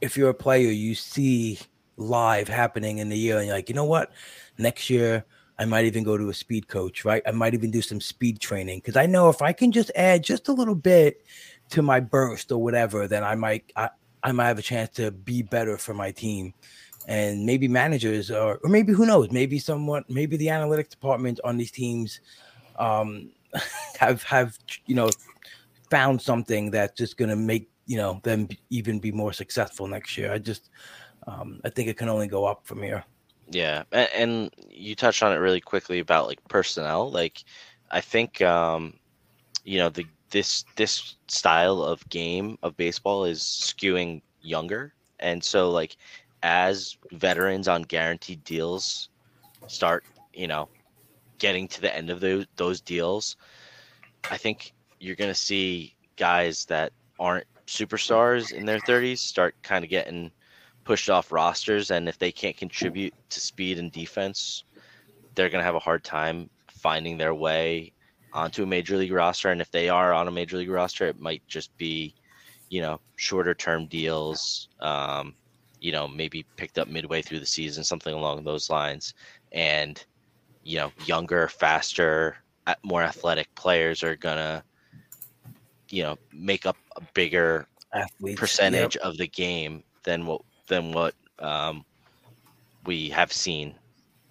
[SPEAKER 1] if you're a player, you see live happening in the year, and you're like, you know what, next year I might even go to a speed coach, right? I might even do some speed training because I know if I can just add just a little bit to my burst or whatever, then I might I, I might have a chance to be better for my team. And maybe managers or or maybe who knows, maybe someone maybe the analytics department on these teams um have have you know found something that's just gonna make you know them even be more successful next year. I just um I think it can only go up from here.
[SPEAKER 2] Yeah, and, and you touched on it really quickly about like personnel. Like, I think um, you know the this this style of game of baseball is skewing younger, and so like as veterans on guaranteed deals start, you know, getting to the end of those those deals, I think you're gonna see guys that aren't superstars in their 30s start kind of getting pushed off rosters, and if they can't contribute to speed and defense, they're going to have a hard time finding their way onto a major league roster. And if they are on a major league roster, it might just be, you know, shorter term deals. Um, you know, maybe picked up midway through the season, something along those lines. And you know, younger, faster, more athletic players are gonna, you know, make up a bigger
[SPEAKER 1] Athletes,
[SPEAKER 2] percentage
[SPEAKER 1] yep.
[SPEAKER 2] of the game than what than what um, we have seen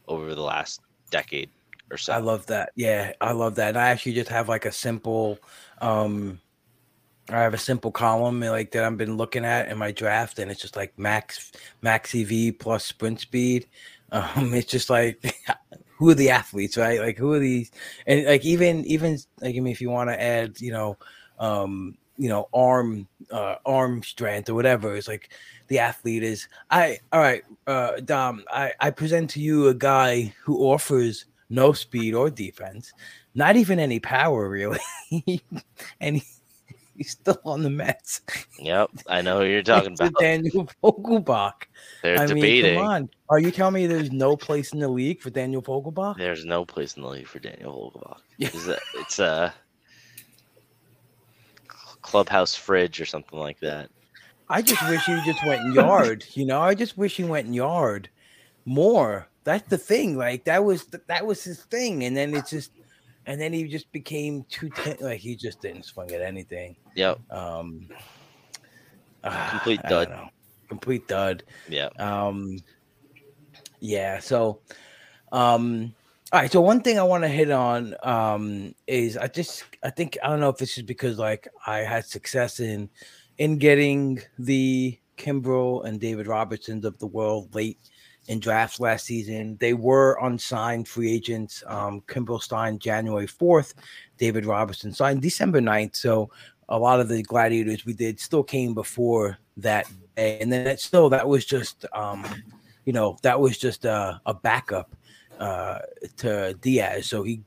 [SPEAKER 2] over the last decade or so.
[SPEAKER 1] I love that. Yeah, I love that. And I actually just have like a simple um I have a simple column like that I've been looking at in my draft, and it's just like max max EV plus sprint speed. Um, it's just like who are the athletes, right? Like who are these? And like even even like I mean, if you want to add, you know, um, you know, arm uh, arm strength or whatever, it's like the athlete is. I all right, uh, Dom. I I present to you a guy who offers no speed or defense, not even any power really, and. He, He's still on the Mets.
[SPEAKER 2] Yep, I know who you're talking about.
[SPEAKER 1] Daniel Vogelbach.
[SPEAKER 2] They're
[SPEAKER 1] I
[SPEAKER 2] debating.
[SPEAKER 1] mean, come on. Are you telling me there's no place in the league for Daniel Vogelbach?
[SPEAKER 2] There's no place in the league for Daniel Vogelbach. It's a, it's a clubhouse fridge or something like that.
[SPEAKER 1] I just wish he just went yard. You know, I just wish he went yard more. That's the thing. Like that was that was his thing, and then it's just, and then he just became too ten, like he just didn't swing at anything.
[SPEAKER 2] Yep.
[SPEAKER 1] Um, ah,
[SPEAKER 2] Complete
[SPEAKER 1] don't
[SPEAKER 2] dud.
[SPEAKER 1] Complete dud.
[SPEAKER 2] Yeah.
[SPEAKER 1] Um, yeah. So, um, all right. So one thing I want to hit on um, is I just I think I don't know if this is because like I had success in in getting the Kimbrel and David Robertsons of the world late in drafts last season. They were unsigned free agents. Um, Kimbrel signed January 4th. David Robertson signed December 9th. So a lot of the gladiators we did still came before that day. And then that still that was just um, you know, that was just a, a backup uh to Diaz. So he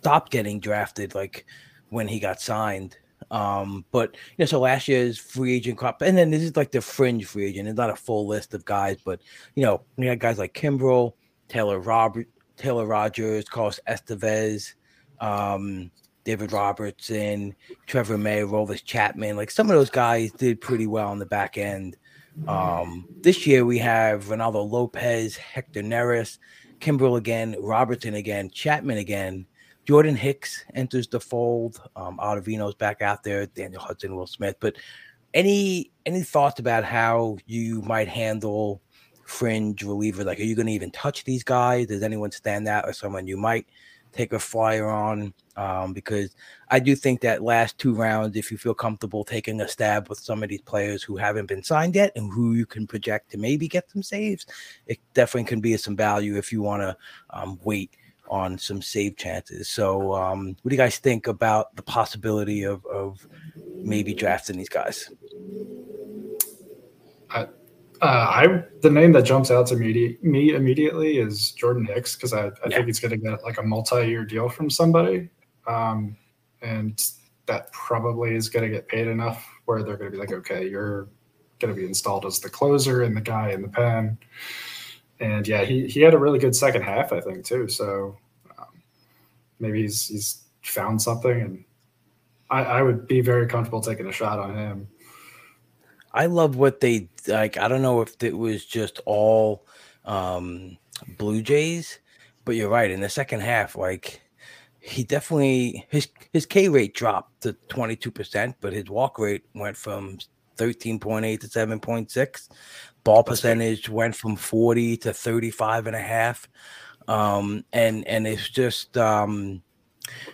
[SPEAKER 1] stopped getting drafted like when he got signed. Um, but you know, so last year's free agent crop, and then this is like the fringe free agent. It's not a full list of guys, but you know, we had guys like Kimbrel, Taylor Robert, Taylor Rogers, Carlos Estevez, um, David Robertson, Trevor May, Aroldis Chapman. Like some of those guys did pretty well on the back end. Um, this year we have Reynaldo Lopez, Hector Neris, Kimbrel again, Robertson again, Chapman again. Jordan Hicks enters the fold. Um, Ottavino's back out there. Daniel Hudson, Will Smith. But any any thoughts about how you might handle fringe reliever? Like, are you going to even touch these guys? Does anyone stand out or someone you might take a flyer on? Um, because I do think that last two rounds, if you feel comfortable taking a stab with some of these players who haven't been signed yet and who you can project to maybe get some saves, it definitely can be some value if you want to um, wait on some save chances. So, um, what do you guys think about the possibility of, of maybe drafting these guys?
[SPEAKER 3] Uh, I the name that jumps out to me, me immediately is Jordan Hicks because I, I
[SPEAKER 1] Yeah.
[SPEAKER 3] think he's going to get like a multi-year deal from somebody, um, and that probably is going to get paid enough where they're going to be like, okay, you're going to be installed as the closer and the guy in the pen. And yeah, he, he had a really good second half, I think, too. So um, maybe he's he's found something, and I, I would be very comfortable taking a shot on him.
[SPEAKER 1] I love what they like. I don't know if it was just all um, Blue Jays, but you're right. In the second half, like he definitely his his K rate dropped to 22 percent, but his walk rate went from 13.8 to 7.6. Ball percentage went from 40 to 35 and a half. Um, and and it's just um,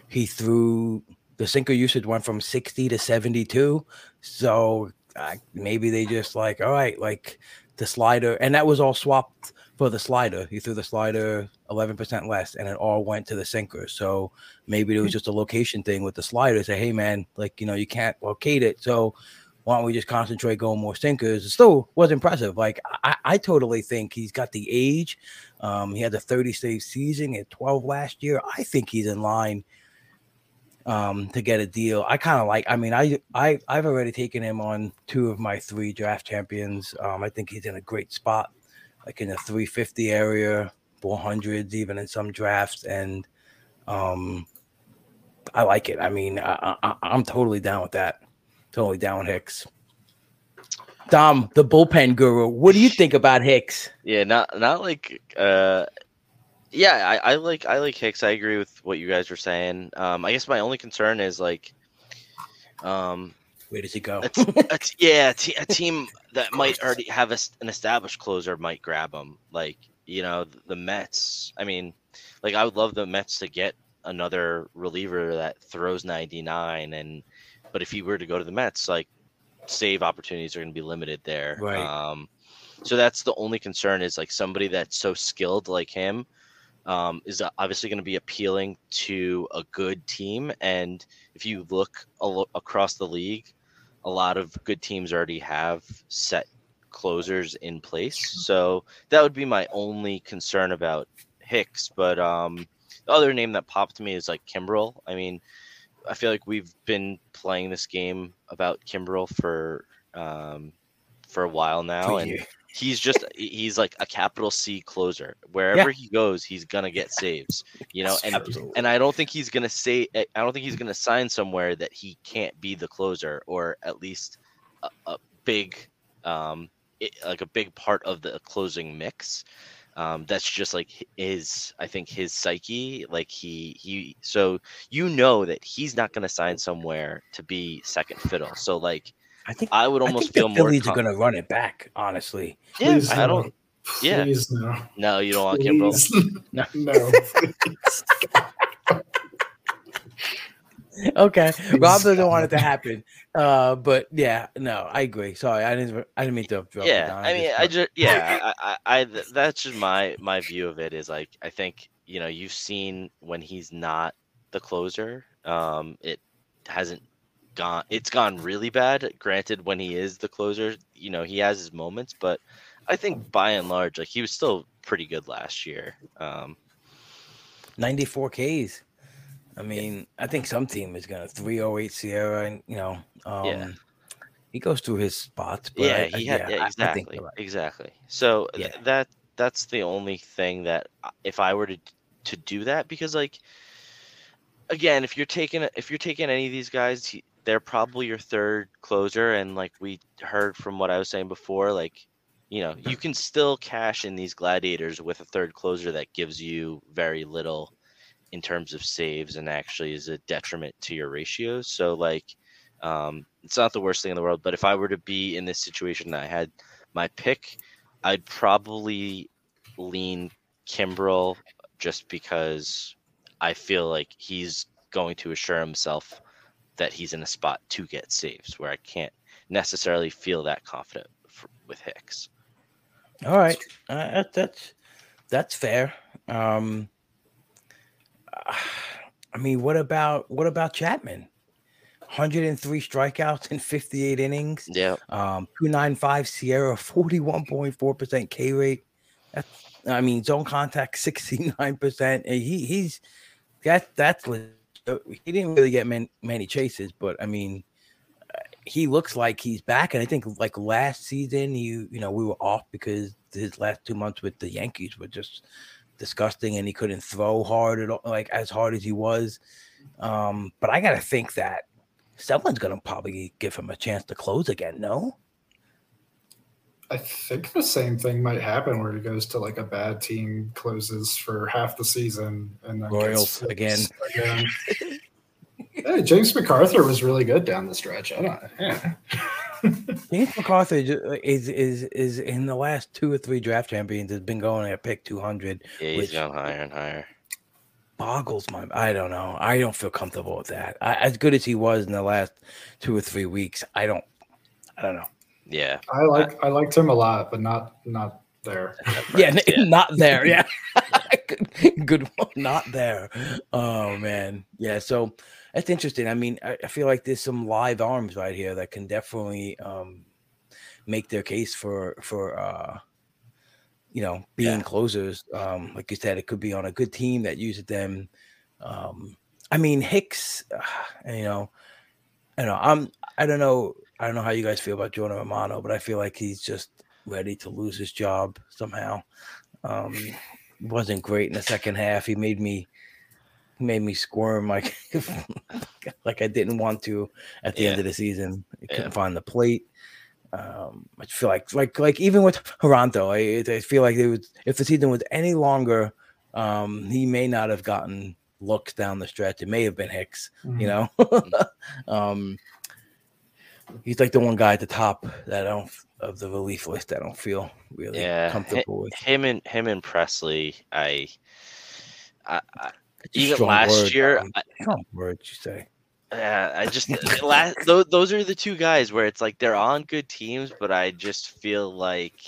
[SPEAKER 1] he threw the sinker usage went from 60 to 72. So uh, maybe they just like, all right, like the slider, and that was all swapped for the slider. He threw the slider 11% less, and it all went to the sinker. So maybe it was just a location thing with the slider. Say, hey, man, like, you know, you can't locate it. So why don't we just concentrate going more sinkers? It still was impressive. Like, I, I totally think he's got the age. Um, he had the 30 save season at 12 last year. I think he's in line um, to get a deal. I kind of like. I mean, I I I've already taken him on two of my three draft champions. Um, I think he's in a great spot, like in the 350 area, 400s, even in some drafts, and um, I like it. I mean, I, I, I'm totally down with that. Totally down Hicks. Dom, the bullpen guru. What do you think about Hicks?
[SPEAKER 2] Yeah, not not like uh yeah, I, I like I like Hicks. I agree with what you guys were saying. Um, I guess my only concern is like, um,
[SPEAKER 1] where does he go?
[SPEAKER 2] a t- a t- yeah, a, t- a team that might already have a, an established closer might grab him. Like you know the Mets. I mean, like I would love the Mets to get another reliever that throws 99 and but if he were to go to the Mets like save opportunities are going to be limited there
[SPEAKER 1] right
[SPEAKER 2] um so that's the only concern is like somebody that's so skilled like him um, is obviously going to be appealing to a good team. And if you look lo- across the league, a lot of good teams already have set closers in place. So that would be my only concern about Hicks. But um, the other name that popped to me is like Kimbrel. I mean, I feel like we've been playing this game about Kimbrel for um, for a while now, and he's just he's like a capital C closer. Wherever yeah. he goes, he's gonna get saves. You know, and Absolutely. and I don't think he's gonna say I don't think he's gonna sign somewhere that he can't be the closer or at least a, a big um it, like a big part of the closing mix. Um, that's just like his i think his psyche like he he so you know that he's not going to sign somewhere to be second fiddle so like
[SPEAKER 1] I think
[SPEAKER 2] I would almost feel
[SPEAKER 1] the
[SPEAKER 2] more.
[SPEAKER 1] Phillies are going to run it back. Honestly,
[SPEAKER 2] yeah,
[SPEAKER 3] Please
[SPEAKER 2] I don't. Yeah,
[SPEAKER 3] Please no.
[SPEAKER 2] No, you don't want Kimbrel.
[SPEAKER 3] Please. No.
[SPEAKER 1] okay, Rob doesn't want it to happen. Uh, but yeah, no, I agree. Sorry, I didn't. I didn't mean to. drop
[SPEAKER 2] Yeah. I mean, I just yeah, I, I, I that's just my my view of it is like I think you know you've seen when he's not the closer, um, it hasn't gone. It's gone really bad. Granted, when he is the closer, you know he has his moments, but I think by and large, like he was still pretty good last year. Um,
[SPEAKER 1] 94 Ks. I mean, I think some team is going to 308 SIERA, and you know, um,
[SPEAKER 2] Yeah.
[SPEAKER 1] he goes through his spots. But
[SPEAKER 2] yeah,
[SPEAKER 1] I,
[SPEAKER 2] had
[SPEAKER 1] yeah,
[SPEAKER 2] yeah, exactly,
[SPEAKER 1] right.
[SPEAKER 2] exactly. So th- that that's the only thing that if I were to to do that because like again, if you're taking if you're taking any of these guys, they're probably your third closer, and like we heard from what I was saying before, like you know you can still cash in these gladiators with a third closer that gives you very little in terms of saves and actually is a detriment to your ratios. So like um, it's not the worst thing in the world. But if I were to be in this situation, I had my pick, I'd probably lean Kimbrel just because I feel like he's going to assure himself that he's in a spot to get saves where I can't necessarily feel that confident f- with Hicks.
[SPEAKER 1] All right, uh, that's that's fair. Um, I mean, what about what about Chapman? 103 strikeouts in 58 innings.
[SPEAKER 2] Yeah,
[SPEAKER 1] Um, 295 SIERA, 41.4% K rate. That's, I mean, zone contact 69%. And he he's that that's he didn't really get many, many chases, but I mean, uh, he looks like he's back. And I think like last season, you you know we were off because his last two months with the Yankees were just disgusting, and he couldn't throw hard at all, like as hard as he was. Um, but I gotta think that someone's gonna probably give him a chance to close again. No.
[SPEAKER 3] I think the same thing might happen where he goes to like a bad team, closes for half the season, and then
[SPEAKER 1] Royals again.
[SPEAKER 3] again. hey, James McArthur was really good down the stretch. I don't. Yeah.
[SPEAKER 1] James McArthur uh, is is is in the last two or three draft champions has been going at pick two hundred.
[SPEAKER 2] Yeah, he's gone higher and higher.
[SPEAKER 1] Boggles my. I don't know. I don't feel comfortable with that. I, as good as he was in the last two or three weeks, I don't. I don't know.
[SPEAKER 2] Yeah,
[SPEAKER 3] I like I liked him a lot, but not not there.
[SPEAKER 1] yeah, yeah, not there. Yeah, good, good one. Not there. Oh man, yeah. So that's interesting. I mean, I, I, feel like there's some live arms right here that can definitely um, make their case for for uh, you know being yeah. closers. Um, like you said, it could be on a good team that uses them. Um, I mean, Hicks. Uh, you know, I don't know. I'm. I don't know. I don't know how you guys feel about Jordan Romano, but I feel like he's just ready to lose his job somehow. Um, wasn't great in the second half. He made me made me squirm like like I didn't want to at the yeah. end of the season. I couldn't yeah. find the plate. Um, I feel like like like even with Toronto, I, I feel like it was if the season was any longer, um, he may not have gotten looks down the stretch. It may have been Hicks, mm-hmm. you know. Um, he's like the one guy at the top that I don't of the relief list. I don't feel really yeah, comfortable with
[SPEAKER 2] him and him and Pressly. I, I, I even last word, year,
[SPEAKER 1] um, strong word you say.
[SPEAKER 2] Yeah, I just last those, those are the two guys where it's like they're on good teams, but I just feel like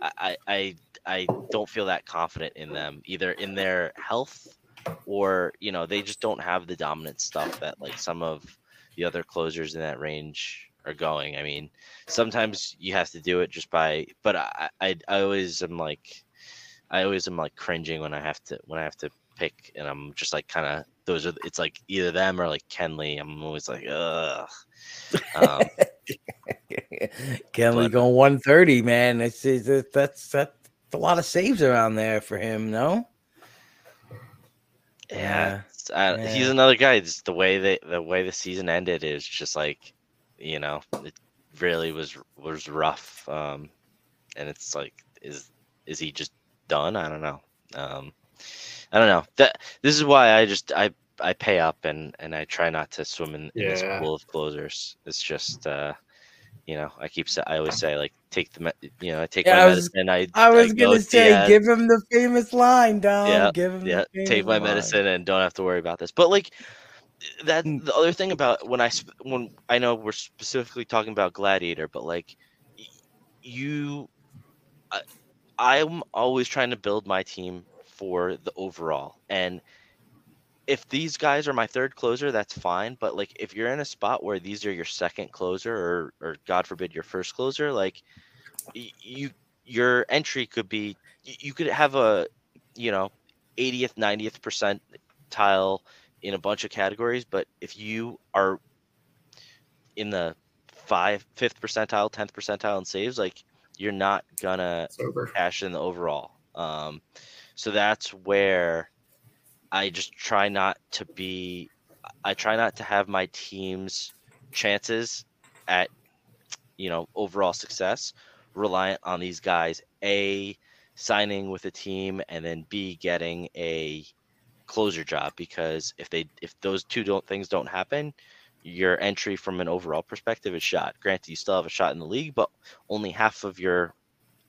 [SPEAKER 2] I I I don't feel that confident in them either in their health or you know they just don't have the dominant stuff that like some of the other closers in that range are going. I mean, sometimes you have to do it just by, but I, I, I always am like, I always am like cringing when I have to when I have to pick, and I'm just like kind of those are. It's like either them or like Kenley. I'm always like, ugh. Um,
[SPEAKER 1] Kenley but, going 130, man. It's, it's that's that's a lot of saves around there for him. No.
[SPEAKER 2] Yeah, uh, yeah. he's another guy. Just the way that the way the season ended is just like you know, it really was was rough. Um, and it's like, is is he just done? I don't know. Um, I don't know. That this is why I just I I pay up and and I try not to swim in, in this pool of closers. It's just uh, you know, I keep I always say like take the you know I take yeah, my I was, medicine. I
[SPEAKER 1] I was I gonna say yeah, give him the famous line, Dom.
[SPEAKER 2] Yeah,
[SPEAKER 1] give him
[SPEAKER 2] yeah. take my line. medicine and don't have to worry about this. But like that mm. the other thing about when I when I know we're specifically talking about Gladiator, but like you, I, I'm always trying to build my team for the overall. And if these guys are my third closer, that's fine. But like if you're in a spot where these are your second closer, or or God forbid your first closer, like you your entry could be you could have a you know 80th 90th percentile in a bunch of categories, but if you are in the five, fifth percentile, tenth percentile in saves, like you're not gonna cash in the overall. Um, so that's where I just try not to be. I try not to have my team's chances at you know overall success reliant on these guys a signing with a team and then b getting a closer job because if they if those two don't things don't happen, your entry from an overall perspective is shot. Granted, you still have a shot in the league, but only half of your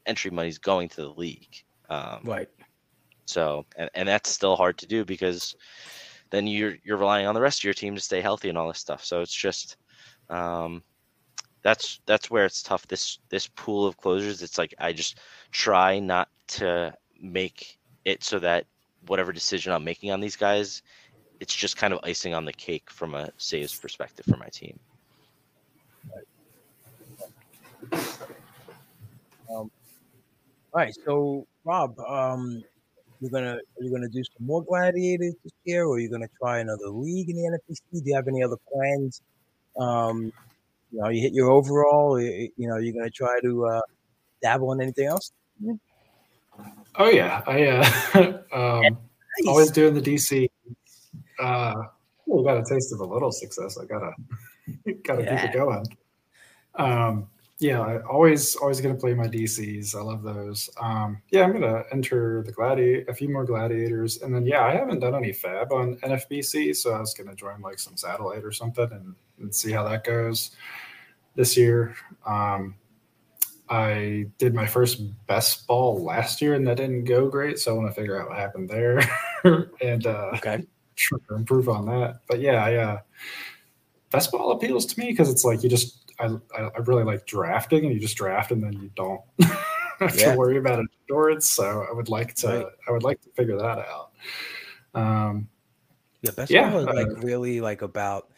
[SPEAKER 2] entry money is going to the league. Um,
[SPEAKER 1] right.
[SPEAKER 2] So, and, and that's still hard to do because then you're you're relying on the rest of your team to stay healthy and all this stuff. So it's just um, that's that's where it's tough. This this pool of closers, it's like I just try not to make it so that whatever decision I'm making on these guys, it's just kind of icing on the cake from a saves perspective for my team.
[SPEAKER 1] Um, all right, so Rob, um, you're gonna are you gonna do some more gladiators this year, or are you gonna try another league in the NFBC? Do you have any other plans? Um, You know, you hit your overall. You, you know, you're gonna try to uh, dabble in anything else.
[SPEAKER 3] Oh yeah, I uh, um, nice. always doing the DC. Uh, we got a taste of a little success. I gotta gotta yeah. keep it going. Um, yeah, I always always gonna play my DCs. I love those. Um, yeah, I'm gonna enter the gladiator, a few more gladiators, and then yeah, I haven't done any FAAB on NFBC, so I was gonna join like some satellite or something and, and see how that goes this year. Um, I did my first best ball last year, and that didn't go great, so I want to figure out what happened there and uh,
[SPEAKER 1] okay,
[SPEAKER 3] improve on that. But yeah, I, uh, best ball appeals to me because it's like you just I, I really like drafting, and you just draft, and then you don't have yeah. to worry about it afterwards. So I would like to, right. I would like to figure that out. Um,
[SPEAKER 1] yeah, best yeah, ball is uh, like really like about,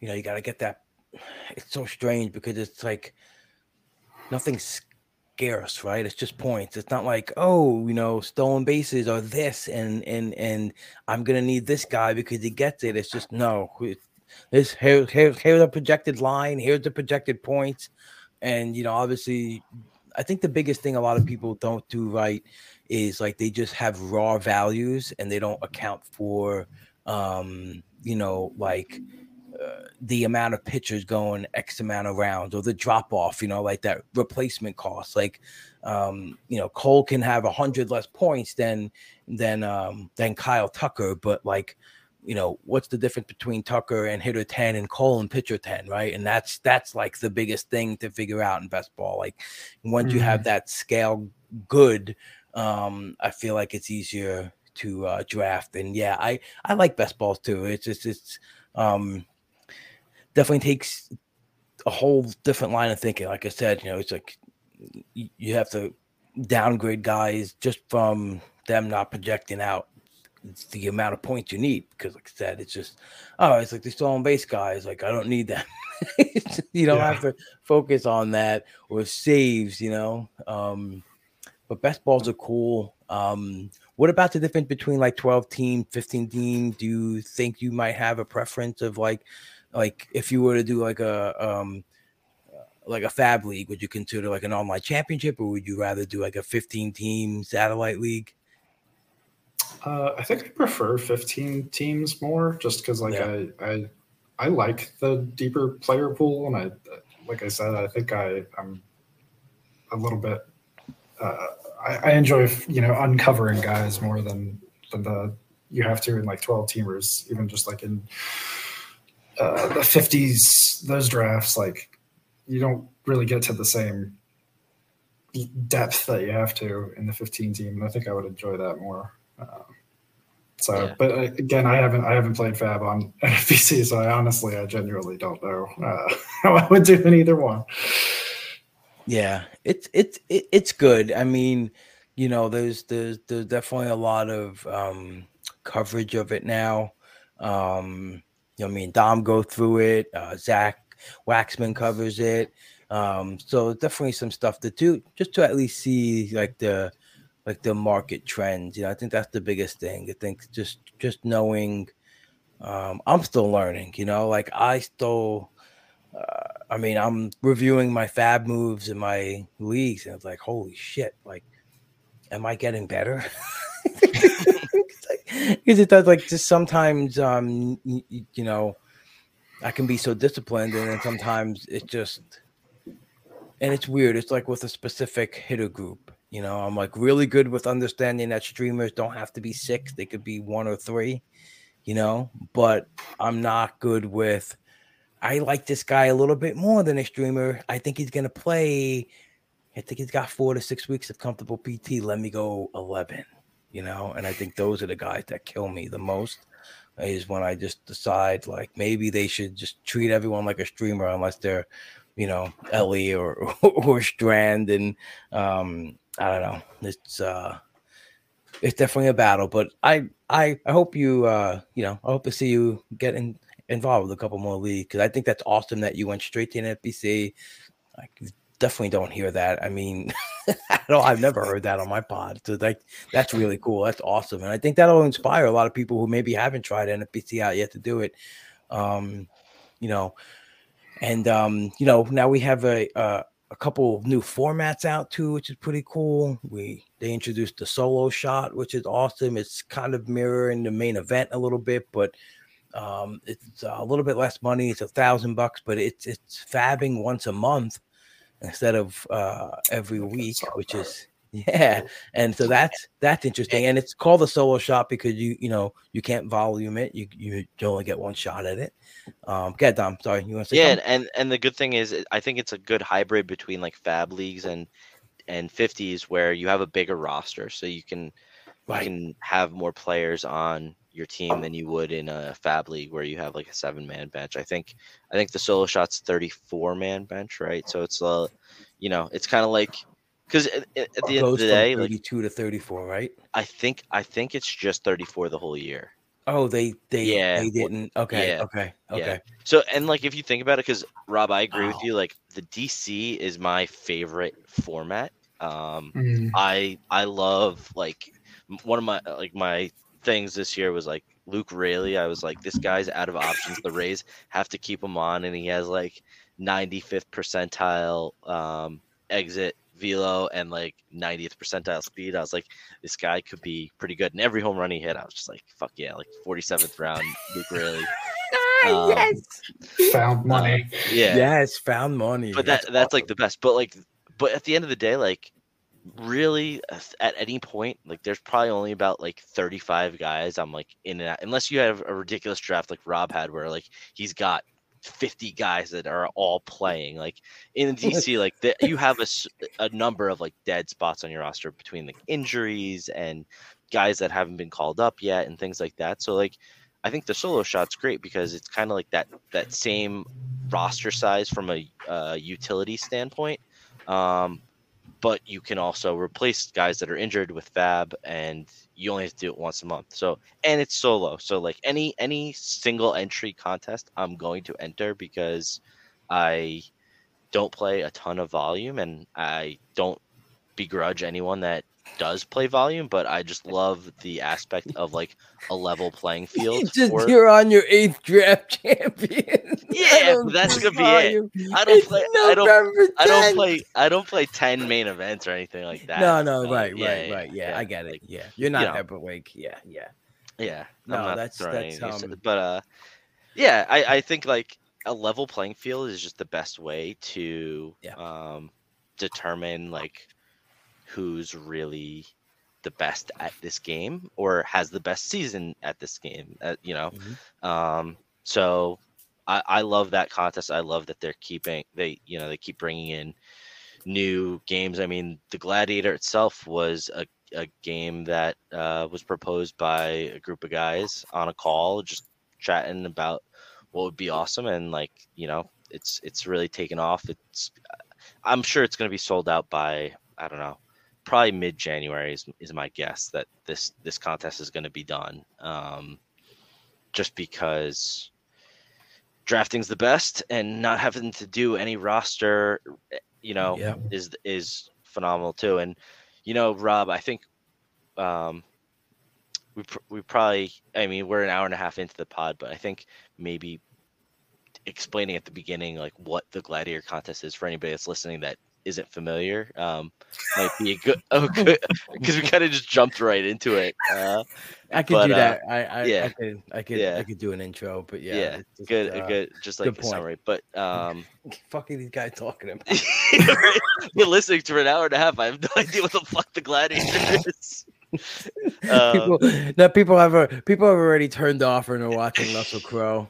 [SPEAKER 1] you know, you got to get that. It's so strange because it's like nothing scarce, right? It's just points. It's not like, oh, you know, stolen bases are this, and and and I'm gonna need this guy because he gets it. It's just no. This here, here, here's a projected line. Here's the projected points, and you know, obviously, I think the biggest thing a lot of people don't do right is like they just have raw values and they don't account for, um, you know, like uh, the amount of pitchers going X amount of rounds or the drop off, you know, like that replacement cost. Like, um, you know, Cole can have a hundred less points than than um, than Kyle Tucker, but like you know what's the difference between Tucker and hitter 10 and Cole and pitcher 10 right? And that's that's like the biggest thing to figure out in best ball. Like once mm-hmm. you have mm-hmm. that scale good um I feel like it's easier to uh draft. And yeah I I like best balls too. It's just it's um definitely takes a whole different line of thinking. Like I said you know it's like you have to downgrade guys just from them not projecting out it's the amount of points you need because, like I said, it's just oh, it's like the stolen base guys. Like I don't need that. you don't yeah. have to focus on that or saves. You know, um, but best balls are cool. Um, what about the difference between like twelve team, fifteen team? Do you think you might have a preference of like, like if you were to do like a um, like a FAAB league, would you consider like an online championship, or would you rather do like a fifteen team satellite league?
[SPEAKER 3] Uh, I think I prefer 15 teams more, just because like yeah. I, I I like the deeper player pool, and I like I said, I think I I'm a little bit. Uh, I, I enjoy you know uncovering guys more than than the you have to in like 12 teamers, even just like in uh, the 50s, those drafts, like you don't really get to the same depth that you have to in the 15 team. And I think I would enjoy that more. Um, so, yeah. but uh, again, I haven't I haven't played FAAB on NFBC, so I honestly, I genuinely don't know uh, how I would do in either one.
[SPEAKER 1] Yeah, it's it's it's good. I mean, you know, there's there's there's definitely a lot of um, coverage of it now. Um, you know, I mean, Dom go through it. Uh, Zach Waxman covers it. Um, so definitely some stuff to do, just to at least see like the like the market trends. You know, I think that's the biggest thing. I think just just knowing. Um, I'm still learning. You know, like I still. Uh, I mean, I'm reviewing my FAAB moves in my leagues, and it's like, holy shit! Like, am I getting better? Because it does, like, just sometimes, um, you know, I can be so disciplined, and then sometimes it just, and it's weird. It's like with a specific hitter group you know, I'm like really good with understanding that streamers don't have to be six, they could be one or three, you know, but I'm not good with I like this guy a little bit more than a streamer. I think he's gonna play. I think he's got four to six weeks of comfortable PT. Let me go 11, you know, and I think those are the guys that kill me the most is when I just decide like maybe they should just treat everyone like a streamer unless they're, you know, Ellie or or Strand and um I don't know. It's uh it's definitely a battle, but I I I hope you uh you know I hope to see you getting involved with a couple more leagues because I think that's awesome that you went straight to an. I definitely don't hear that. I mean, I don't, I've never heard that on my pod. So like that's really cool. That's awesome, and I think that'll inspire a lot of people who maybe haven't tried NFBC out yet to do it. Um, you know, and um, you know, now we have a, a a couple of new formats out too, which is pretty cool. We they introduced the solo shot, which is awesome. It's kind of mirroring the main event a little bit, but um, it's a little bit less money. It's a thousand bucks, but it's it's fabbing once a month instead of uh, every week, which is yeah. And so that's that's interesting. And it's called the solo shot because you you know you can't volume it. You you only get one shot at it. Um, get Dom. Sorry, you want to say
[SPEAKER 2] yeah,
[SPEAKER 1] something?
[SPEAKER 2] and and the good thing is, I think it's a good hybrid between like FAAB leagues and and 50s where you have a bigger roster, so you can
[SPEAKER 1] Right.
[SPEAKER 2] you can have more players on your team than you would in a FAAB league where you have like a seven man bench. I think I think the solo shot's 34 man bench, right? So it's a you know, it's kind of like because at, at the end of the day, like
[SPEAKER 1] 32 to 34, right?
[SPEAKER 2] I think I think it's just 34 the whole year.
[SPEAKER 1] Oh, they they
[SPEAKER 2] Yeah,
[SPEAKER 1] they didn't. Okay,
[SPEAKER 2] yeah,
[SPEAKER 1] okay,
[SPEAKER 2] yeah.
[SPEAKER 1] okay.
[SPEAKER 2] So and like if you think about it, because Rob, I agree with you. Like the DC is my favorite format. Um,
[SPEAKER 3] Mm.
[SPEAKER 2] I I love like one of my like my things this year was like Luke Raley. I was like, this guy's out of options. The Rays have to keep him on, and he has like 95th percentile um, exit velo and like 90th percentile speed. I was like, this guy could be pretty good. And every home run he hit, I was just like, fuck yeah, like 47th round Luke Raley. Um,
[SPEAKER 1] yes,
[SPEAKER 3] Found money.
[SPEAKER 2] Yeah,
[SPEAKER 1] yes, found money.
[SPEAKER 2] but that that's like the best. But like, but at the end of the day, like, really, uh, at any point, like, there's probably only about like 35 guys. I'm like in and out, unless you have a ridiculous draft like Rob had, where like he's got 50 guys that are all playing. Like in DC, like the, you have a, a number of like dead spots on your roster between like injuries and guys that haven't been called up yet and things like that. So like. I think the solo shot's great because it's kind of like that that same roster size from a uh, utility standpoint. Um, but you can also replace guys that are injured with FAAB, and you only have to do it once a month. So, and it's solo. So, like any any single entry contest, I'm going to enter because I don't play a ton of volume, and I don't begrudge anyone that does play volume. But I just love the aspect of like a level playing field.
[SPEAKER 1] You just
[SPEAKER 2] for-
[SPEAKER 1] you're on your eighth draft champion.
[SPEAKER 2] Yeah, that's gonna be it. I don't
[SPEAKER 1] It's
[SPEAKER 2] play. I don't. I don't play. I don't play ten main events or anything like that.
[SPEAKER 1] No, no, right,
[SPEAKER 2] yeah,
[SPEAKER 1] right,
[SPEAKER 2] yeah,
[SPEAKER 1] right. Yeah, I get it.
[SPEAKER 2] like,
[SPEAKER 1] yeah, you're not
[SPEAKER 2] know.
[SPEAKER 1] Heberwig. Yeah, yeah.
[SPEAKER 2] Yeah,
[SPEAKER 1] No, that's- that's, um,
[SPEAKER 2] but uh, yeah, I I think like a level playing field is just the best way to
[SPEAKER 1] Yeah.
[SPEAKER 2] um determine like who's really the best at this game or has the best season at this game. Uh, you know,
[SPEAKER 1] Mhm.
[SPEAKER 2] um, so I, I love that contest. I love that they're keeping they you know they keep bringing in new games. I mean, the Gladiator itself was a, a game that uh, was proposed by a group of guys on a call, just chatting about what would be awesome, and like you know, it's it's really taken off. It's I'm sure it's going to be sold out by I don't know, probably mid January is, is my guess that this this contest is going to be done. Um, just because drafting's the best and not having to do any roster you know
[SPEAKER 1] Yeah.
[SPEAKER 2] is is phenomenal too and you know rob i think um we, pr- we probably i mean we're an hour and a half into the pod but i think maybe explaining at the beginning like what the gladiator contest is for anybody that's listening that isn't familiar um might be a good oh good because we kind of just jumped right into it uh
[SPEAKER 1] I could
[SPEAKER 2] But,
[SPEAKER 1] do
[SPEAKER 2] uh,
[SPEAKER 1] that. I, I, I
[SPEAKER 2] yeah.
[SPEAKER 1] could, I could,
[SPEAKER 2] Yeah.
[SPEAKER 1] I could do an intro, but yeah,
[SPEAKER 2] yeah,
[SPEAKER 1] just,
[SPEAKER 2] good
[SPEAKER 1] uh,
[SPEAKER 2] good just like
[SPEAKER 1] good
[SPEAKER 2] a
[SPEAKER 1] point.
[SPEAKER 2] summary but um
[SPEAKER 1] Fucking these guys talking about.
[SPEAKER 2] You're listening to an hour and a half. I have no idea what the fuck the gladiator is. Uh,
[SPEAKER 1] people, no, people have a, people have already turned off and are watching Russell Crowe.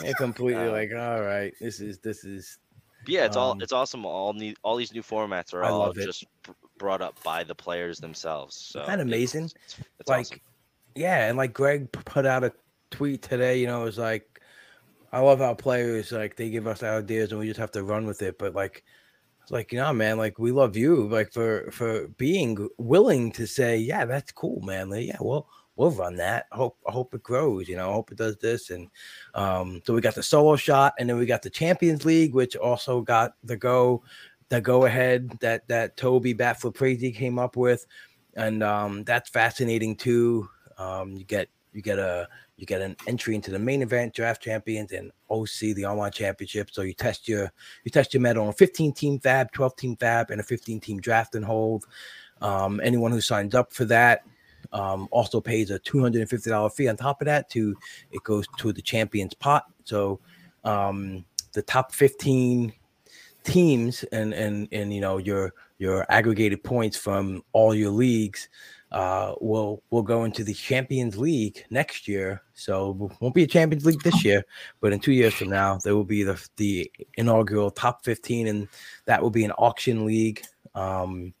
[SPEAKER 1] They're completely
[SPEAKER 2] Uh,
[SPEAKER 1] like, all right, this is this is
[SPEAKER 2] yeah, it's all
[SPEAKER 1] Um,
[SPEAKER 2] it's awesome. All new, all these new formats are
[SPEAKER 1] I
[SPEAKER 2] all just brought up by the players themselves. So
[SPEAKER 1] that amazing?
[SPEAKER 2] It's, it's, it's
[SPEAKER 1] like
[SPEAKER 2] awesome.
[SPEAKER 1] yeah and like greg put out a tweet today you know it was like i love how players like they give us ideas and we just have to run with it but like like you know man like we love you like for for being willing to say yeah that's cool man like, yeah well we'll run that hope i hope it grows you know i hope it does this and um so we got the solo shot and then we got the champions league which also got the go the go ahead that that toby batflip crazy came up with and um that's fascinating too um, you get you get a you get an entry into the main event, draft champions, and OC, the online championship. So you test your you test your mettle on a 15 team FAAB, 12 team FAAB, and a 15 team draft and hold. Um, anyone who signs up for that um, also pays a $250 fee on top of that to it goes to the champions pot. So um, the top 15 teams and and and you know your your aggregated points from all your leagues uh, will will go into the Champions League next year. So won't be a Champions League this year, but in two years from now, there will be the the inaugural top 15, and that will be an auction league. Um,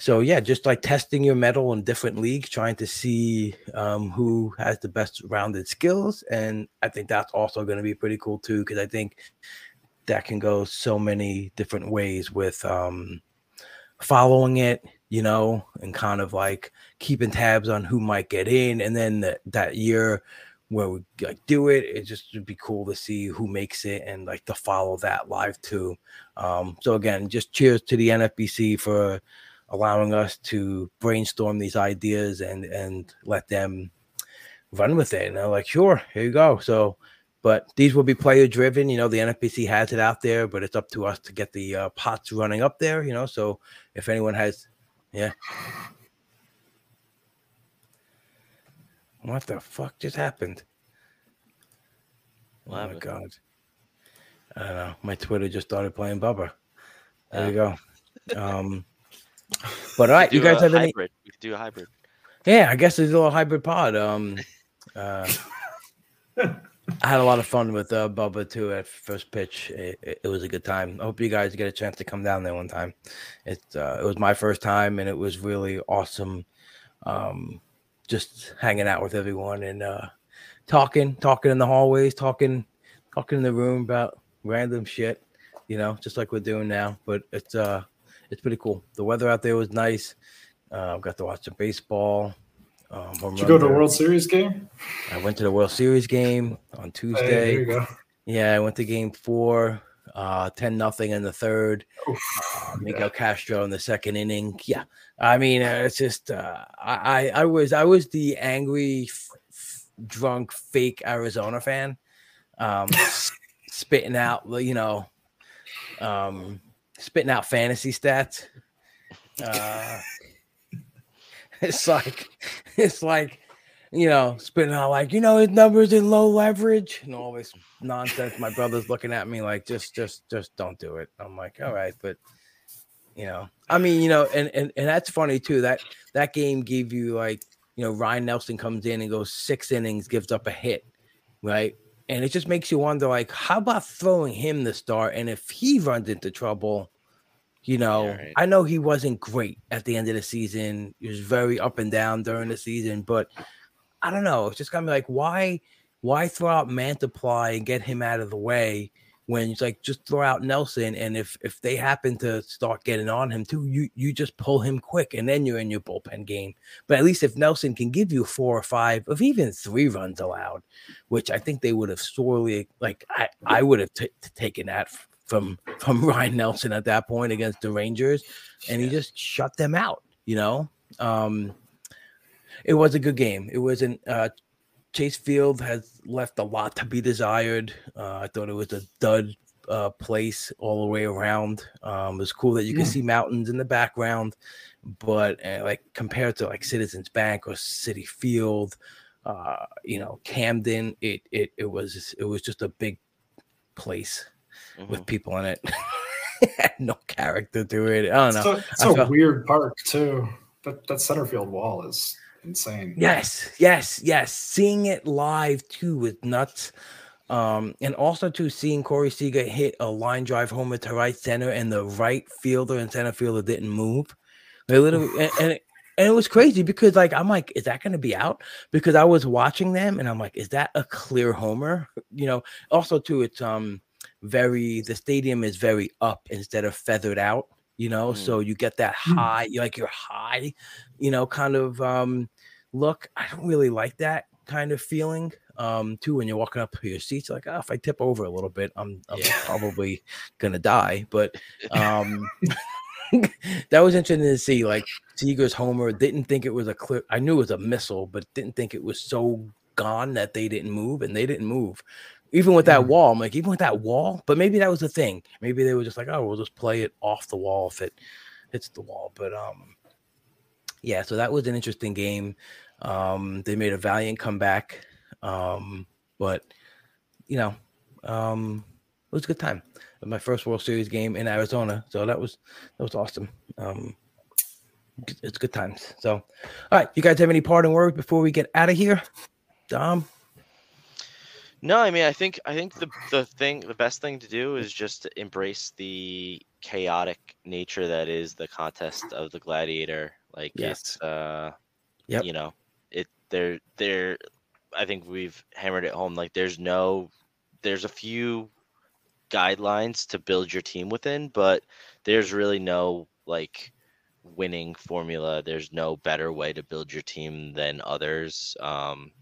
[SPEAKER 1] so yeah, just like testing your mettle in different leagues, trying to see um, who has the best rounded skills, and I think that's also going to be pretty cool too, because I think that can go so many different ways with um, following it, you know, and kind of like keeping tabs on who might get in, and then the, that year where we like do it, it just would be cool to see who makes it and like to follow that live too. Um, so again, just cheers to the NFBC for allowing us to brainstorm these ideas and and let them run with it. And they're like, sure, here you go. So, but these will be player driven. You know, the NFBC has it out there, but it's up to us to get the uh, pots running up there. You know, so if anyone has, yeah. What the fuck just happened?
[SPEAKER 2] What
[SPEAKER 1] oh
[SPEAKER 2] happened?
[SPEAKER 1] my god! I don't know. My Twitter just started playing Bubba. There
[SPEAKER 2] Yeah.
[SPEAKER 1] you go. Um, but all right, you guys have any?
[SPEAKER 2] hybrid. We could do a hybrid.
[SPEAKER 1] Yeah, I guess it's a little hybrid pod. Um, uh, I had a lot of fun with uh, Bubba too at first pitch. It, it, it was a good time. I hope you guys get a chance to come down there one time. It uh, it was my first time, and it was really awesome. Um, just hanging out with everyone and uh, talking, talking in the hallways, talking, talking in the room about random shit. You know, just like we're doing now. But it's uh, it's pretty cool. The weather out there was nice. Uh, got to watch some baseball. Um,
[SPEAKER 3] Did you go to a World Series game?
[SPEAKER 1] I went to the World Series game on
[SPEAKER 3] Hey,
[SPEAKER 1] Tuesday.
[SPEAKER 3] there you go.
[SPEAKER 1] Yeah, I went to game four, uh, 10 nothing in the third.
[SPEAKER 3] Oof.
[SPEAKER 1] Uh, Miguel Castro in the second inning. Yeah. I mean, uh, it's just, uh, I, I, I was, I was the angry, f- f- drunk, fake Arizona fan, um, spitting out, you know, um, spitting out fantasy stats. Uh, it's like, it's like, you know, spitting out like, you know, his numbers in low leverage and all this nonsense. My brother's looking at me like, just, just, just don't do it. I'm like, all right, but you know, I mean, you know, and and and that's funny too. That that game gave you like, you know, Ryne Nelson comes in and goes six innings, gives up a hit, right? And it just makes you wonder, like, how about throwing him the start? And if he runs into trouble, you know,
[SPEAKER 2] Yeah, right.
[SPEAKER 1] I know he wasn't great at the end of the season. He was very up and down during the season, but I don't know. It's just got me like, why, why throw out Mantiply and get him out of the way when it's like just throw out Nelson, and if if they happen to start getting on him too, you you just pull him quick, and then you're in your bullpen game. But at least if Nelson can give you four or five of even three runs allowed, which I think they would have sorely like I I would have t- taken that from from Ryne Nelson at that point against the Rangers, and he just shut them out. You know, um, it was a good game. It wasn't. Uh, Chase Field has left a lot to be desired. Uh, I thought it was a dud uh, place all the way around. Um, it was cool that you could
[SPEAKER 3] Yeah.
[SPEAKER 1] see mountains in the background, but uh, like compared to like Citizens Bank or Citi Field, uh, you know, Camden, it it it was it was just a big place
[SPEAKER 2] Mhm.
[SPEAKER 1] with people in it. No character to it. I don't know.
[SPEAKER 3] It's a, it's a
[SPEAKER 1] felt-
[SPEAKER 3] weird park too. That that center field wall is insane.
[SPEAKER 1] Yes, yes, yes. Seeing it live too was nuts. Um, and also to seeing Corey Seager hit a line drive homer to right center, and the right fielder and center fielder didn't move. They literally and, and it, and it was crazy because like I'm like, is that going to be out? Because I was watching them and I'm like, is that a clear homer? You know. Also too, it's um very the stadium is very up instead of feathered out. You know,
[SPEAKER 2] Mhm.
[SPEAKER 1] so you get that
[SPEAKER 3] Hmm.
[SPEAKER 1] high, you like you're high, you know, kind of um look. I don't really like that kind of feeling. Um, too when you're walking up to your seats, like, oh, if I tip over a little bit, I'm, I'm
[SPEAKER 2] Yeah.
[SPEAKER 1] probably gonna die. But um, that was interesting to see. Like Seager's homer didn't think it was a clear. I knew it was a missile, but didn't think it was so gone that they didn't move, and they didn't move. Even with that
[SPEAKER 3] Mhm.
[SPEAKER 1] wall, I'm like, even with that wall, but maybe that was the thing. Maybe they were just like, oh, we'll just play it off the wall if it hits the wall. But um, yeah, so that was an interesting game. Um, they made a valiant comeback. Um, but you know, um, it was a good time. My first World Series game in Arizona, so that was that was awesome. Um, it's good times. So, all right, you guys have any parting words before we get out of here? Dom,
[SPEAKER 2] No, I mean, I think I think the the thing, the best thing to do is just to embrace the chaotic nature that is the contest of the gladiator. Like
[SPEAKER 1] Yes.
[SPEAKER 2] it's, uh,
[SPEAKER 1] Yep.
[SPEAKER 2] you know, it there there. I think we've hammered it home. Like there's no, there's a few guidelines to build your team within, but there's really no like winning formula. There's no better way to build your team than others. Um,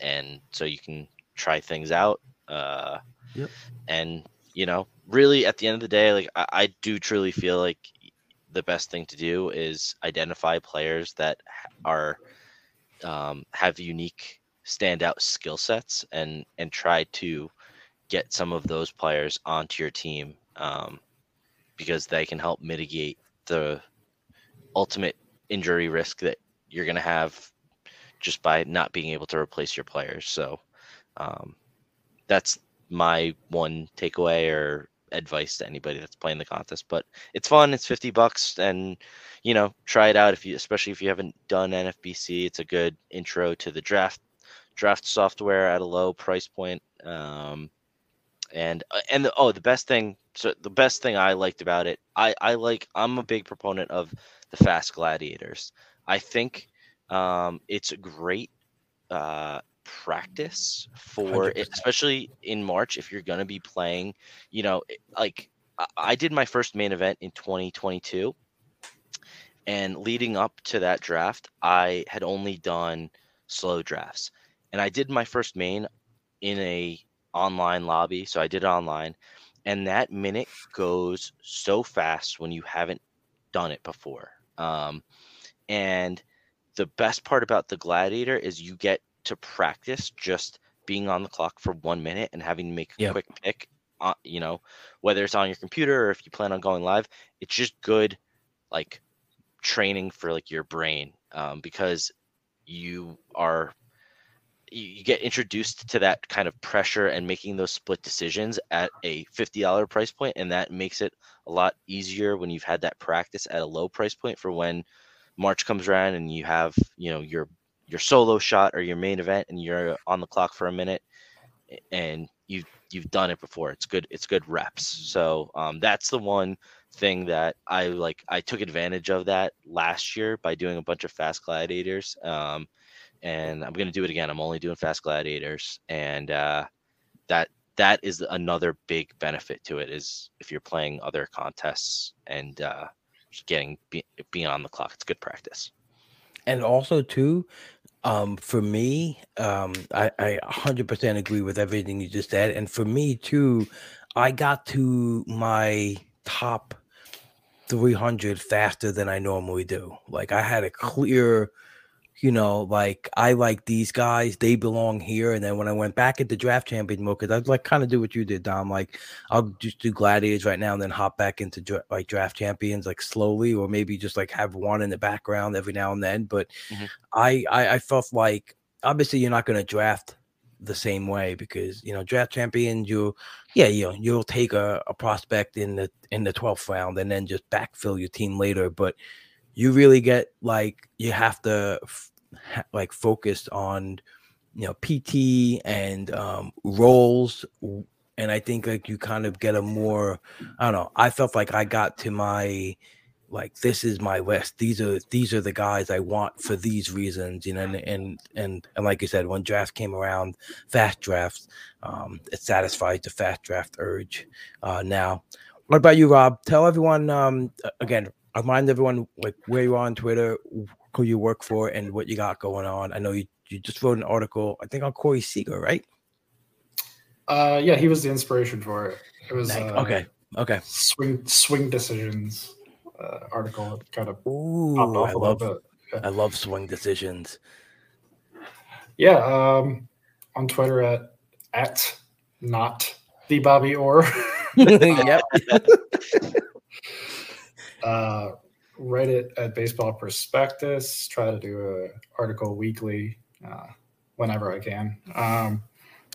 [SPEAKER 2] and so you can try things out. Uh,
[SPEAKER 1] Yep.
[SPEAKER 2] And you know, really, at the end of the day, like I, I do truly feel like the best thing to do is identify players that are um, have unique standout skill sets and and try to get some of those players onto your team um, because they can help mitigate the ultimate injury risk that you're going to have just by not being able to replace your players. So um, that's my one takeaway or advice to anybody that's playing the contest. But it's fun. It's fifty bucks, and you know, try it out if you, especially if you haven't done NFBC. It's a good intro to the draft draft software at a low price point. Um, and uh, and the, oh, the best thing. So the best thing I liked about it, I I like. I'm a big proponent of the fast gladiators. I think um, it's a great uh, practice for it,
[SPEAKER 1] 100%.
[SPEAKER 2] especially in March if you're going to be playing. You know, like I- I did my first main event in 2022, and leading up to that draft, I had only done slow drafts, and I did my first main in a online lobby, so I did it online, and that minute goes so fast when you haven't done it before. Um, and the best part about the gladiator is you get to practice just being on the clock for one minute and having to make a
[SPEAKER 1] Yep.
[SPEAKER 2] quick pick. Uh, you know, whether it's on your computer or if you plan on going live, it's just good, like training for like your brain um, because you are you, you get introduced to that kind of pressure and making those split decisions at a $50 price point and that makes it a lot easier when you've had that practice at a low price point for when march comes around and you have you know your your solo shot or your main event and you're on the clock for a minute and you you've done it before. It's good it's good reps. So um, that's the one thing that i like i took advantage of that last year by doing a bunch of fast gladiators um, and i'm going to do it again. I'm only doing fast gladiators and uh, that that is another big benefit to it is if you're playing other contests and uh, getting be, being on the clock. It's good practice
[SPEAKER 1] and also too, um, for me, um, I, I 100% agree with everything you just said, and for me too, I got to my top 300 faster than I normally do. Like I had a clear, you know, like I like these guys, they belong here. And then when I went back at the draft champion mode, because I'd like kind of do what you did, Dom. Like I'll just do gladiators right now and then hop back into dra- like draft champions like slowly, or maybe just like have one in the background every now and then. But
[SPEAKER 2] Mhm.
[SPEAKER 1] I, I I felt like obviously you're not going to draft the same way because you know draft champions you yeah you know, you'll take a, a prospect in the in the 12th round and then just backfill your team later but you really get like you have to f- ha- like focus on you know pt and um roles and i think like you kind of get a more i don't know i felt like i got to my like this is my list these are these are the guys i want for these reasons you know and and and, and like you said when draft came around fast drafts um it satisfies the fast draft urge uh now. What about you rob? Tell everyone um again remind everyone like where you are on twitter who you work for and what you got going on i know you you just wrote an article i think on corey seager right
[SPEAKER 3] Uh, yeah, he was the inspiration for it. It was
[SPEAKER 1] Like,
[SPEAKER 3] uh,
[SPEAKER 1] okay okay
[SPEAKER 3] swing swing decisions. uh, article. Kind of
[SPEAKER 1] Ooh, I love
[SPEAKER 3] bit.
[SPEAKER 1] I love swing decisions.
[SPEAKER 3] Yeah, um, on Twitter at at not the Bobby Orr.
[SPEAKER 1] yep.
[SPEAKER 3] uh, Reddit at Baseball Prospectus. Try to do an article weekly uh, whenever I can. Um,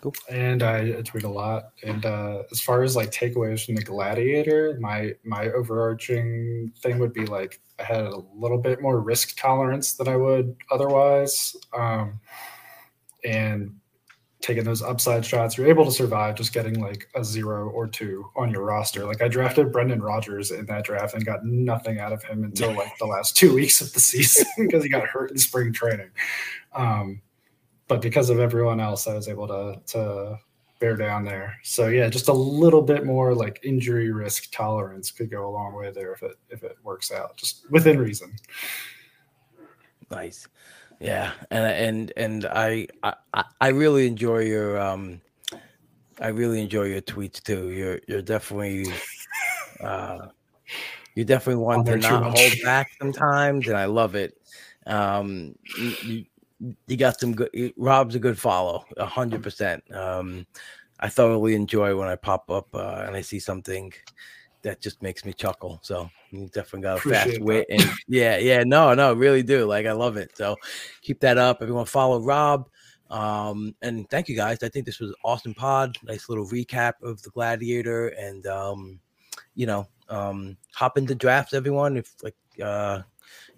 [SPEAKER 1] Cool.
[SPEAKER 3] And I, I tweet a lot. And uh, as far as like takeaways from the Gladiator, my my overarching thing would be like I had a little bit more risk tolerance than I would otherwise. Um, and taking those upside shots, you're able to survive just getting like a zero or two on your roster. Like I drafted Brendan Rodgers in that draft and got nothing out of him until like the last two weeks of the season because he got hurt in spring training. Um, but because of everyone else, I was able to to bear down there. So yeah, just a little bit more like injury risk tolerance could go a long way there if it if it works out, just within reason.
[SPEAKER 1] Nice. Yeah, and and and I I I really enjoy your um I really enjoy your tweets too. You're you're definitely uh you definitely want to not
[SPEAKER 3] much.
[SPEAKER 1] hold back sometimes, and I love it. Um, you, you, you got some good. Rob's a good follow, a hundred percent. Um, I thoroughly enjoy when I pop up uh, and I see something that just makes me chuckle. So you definitely got a fast
[SPEAKER 3] Appreciate
[SPEAKER 1] wit, and yeah, yeah, no, no, really do. Like I love it. So keep that up. Everyone follow Rob. Um, and thank you guys. I think this was an awesome pod. Nice little recap of the Gladiator, and um, you know, um, hop into drafts, everyone. If like, uh,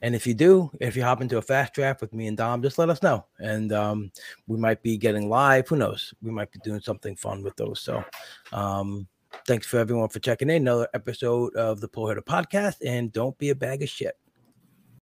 [SPEAKER 1] and if you do, if you hop into a fast draft with me and Dom, just let us know, and um, we might be getting live. Who knows? We might be doing something fun with those. So, um, thanks for everyone for checking in. Another episode of the Pull Hitter Podcast, and don't be a bag of shit.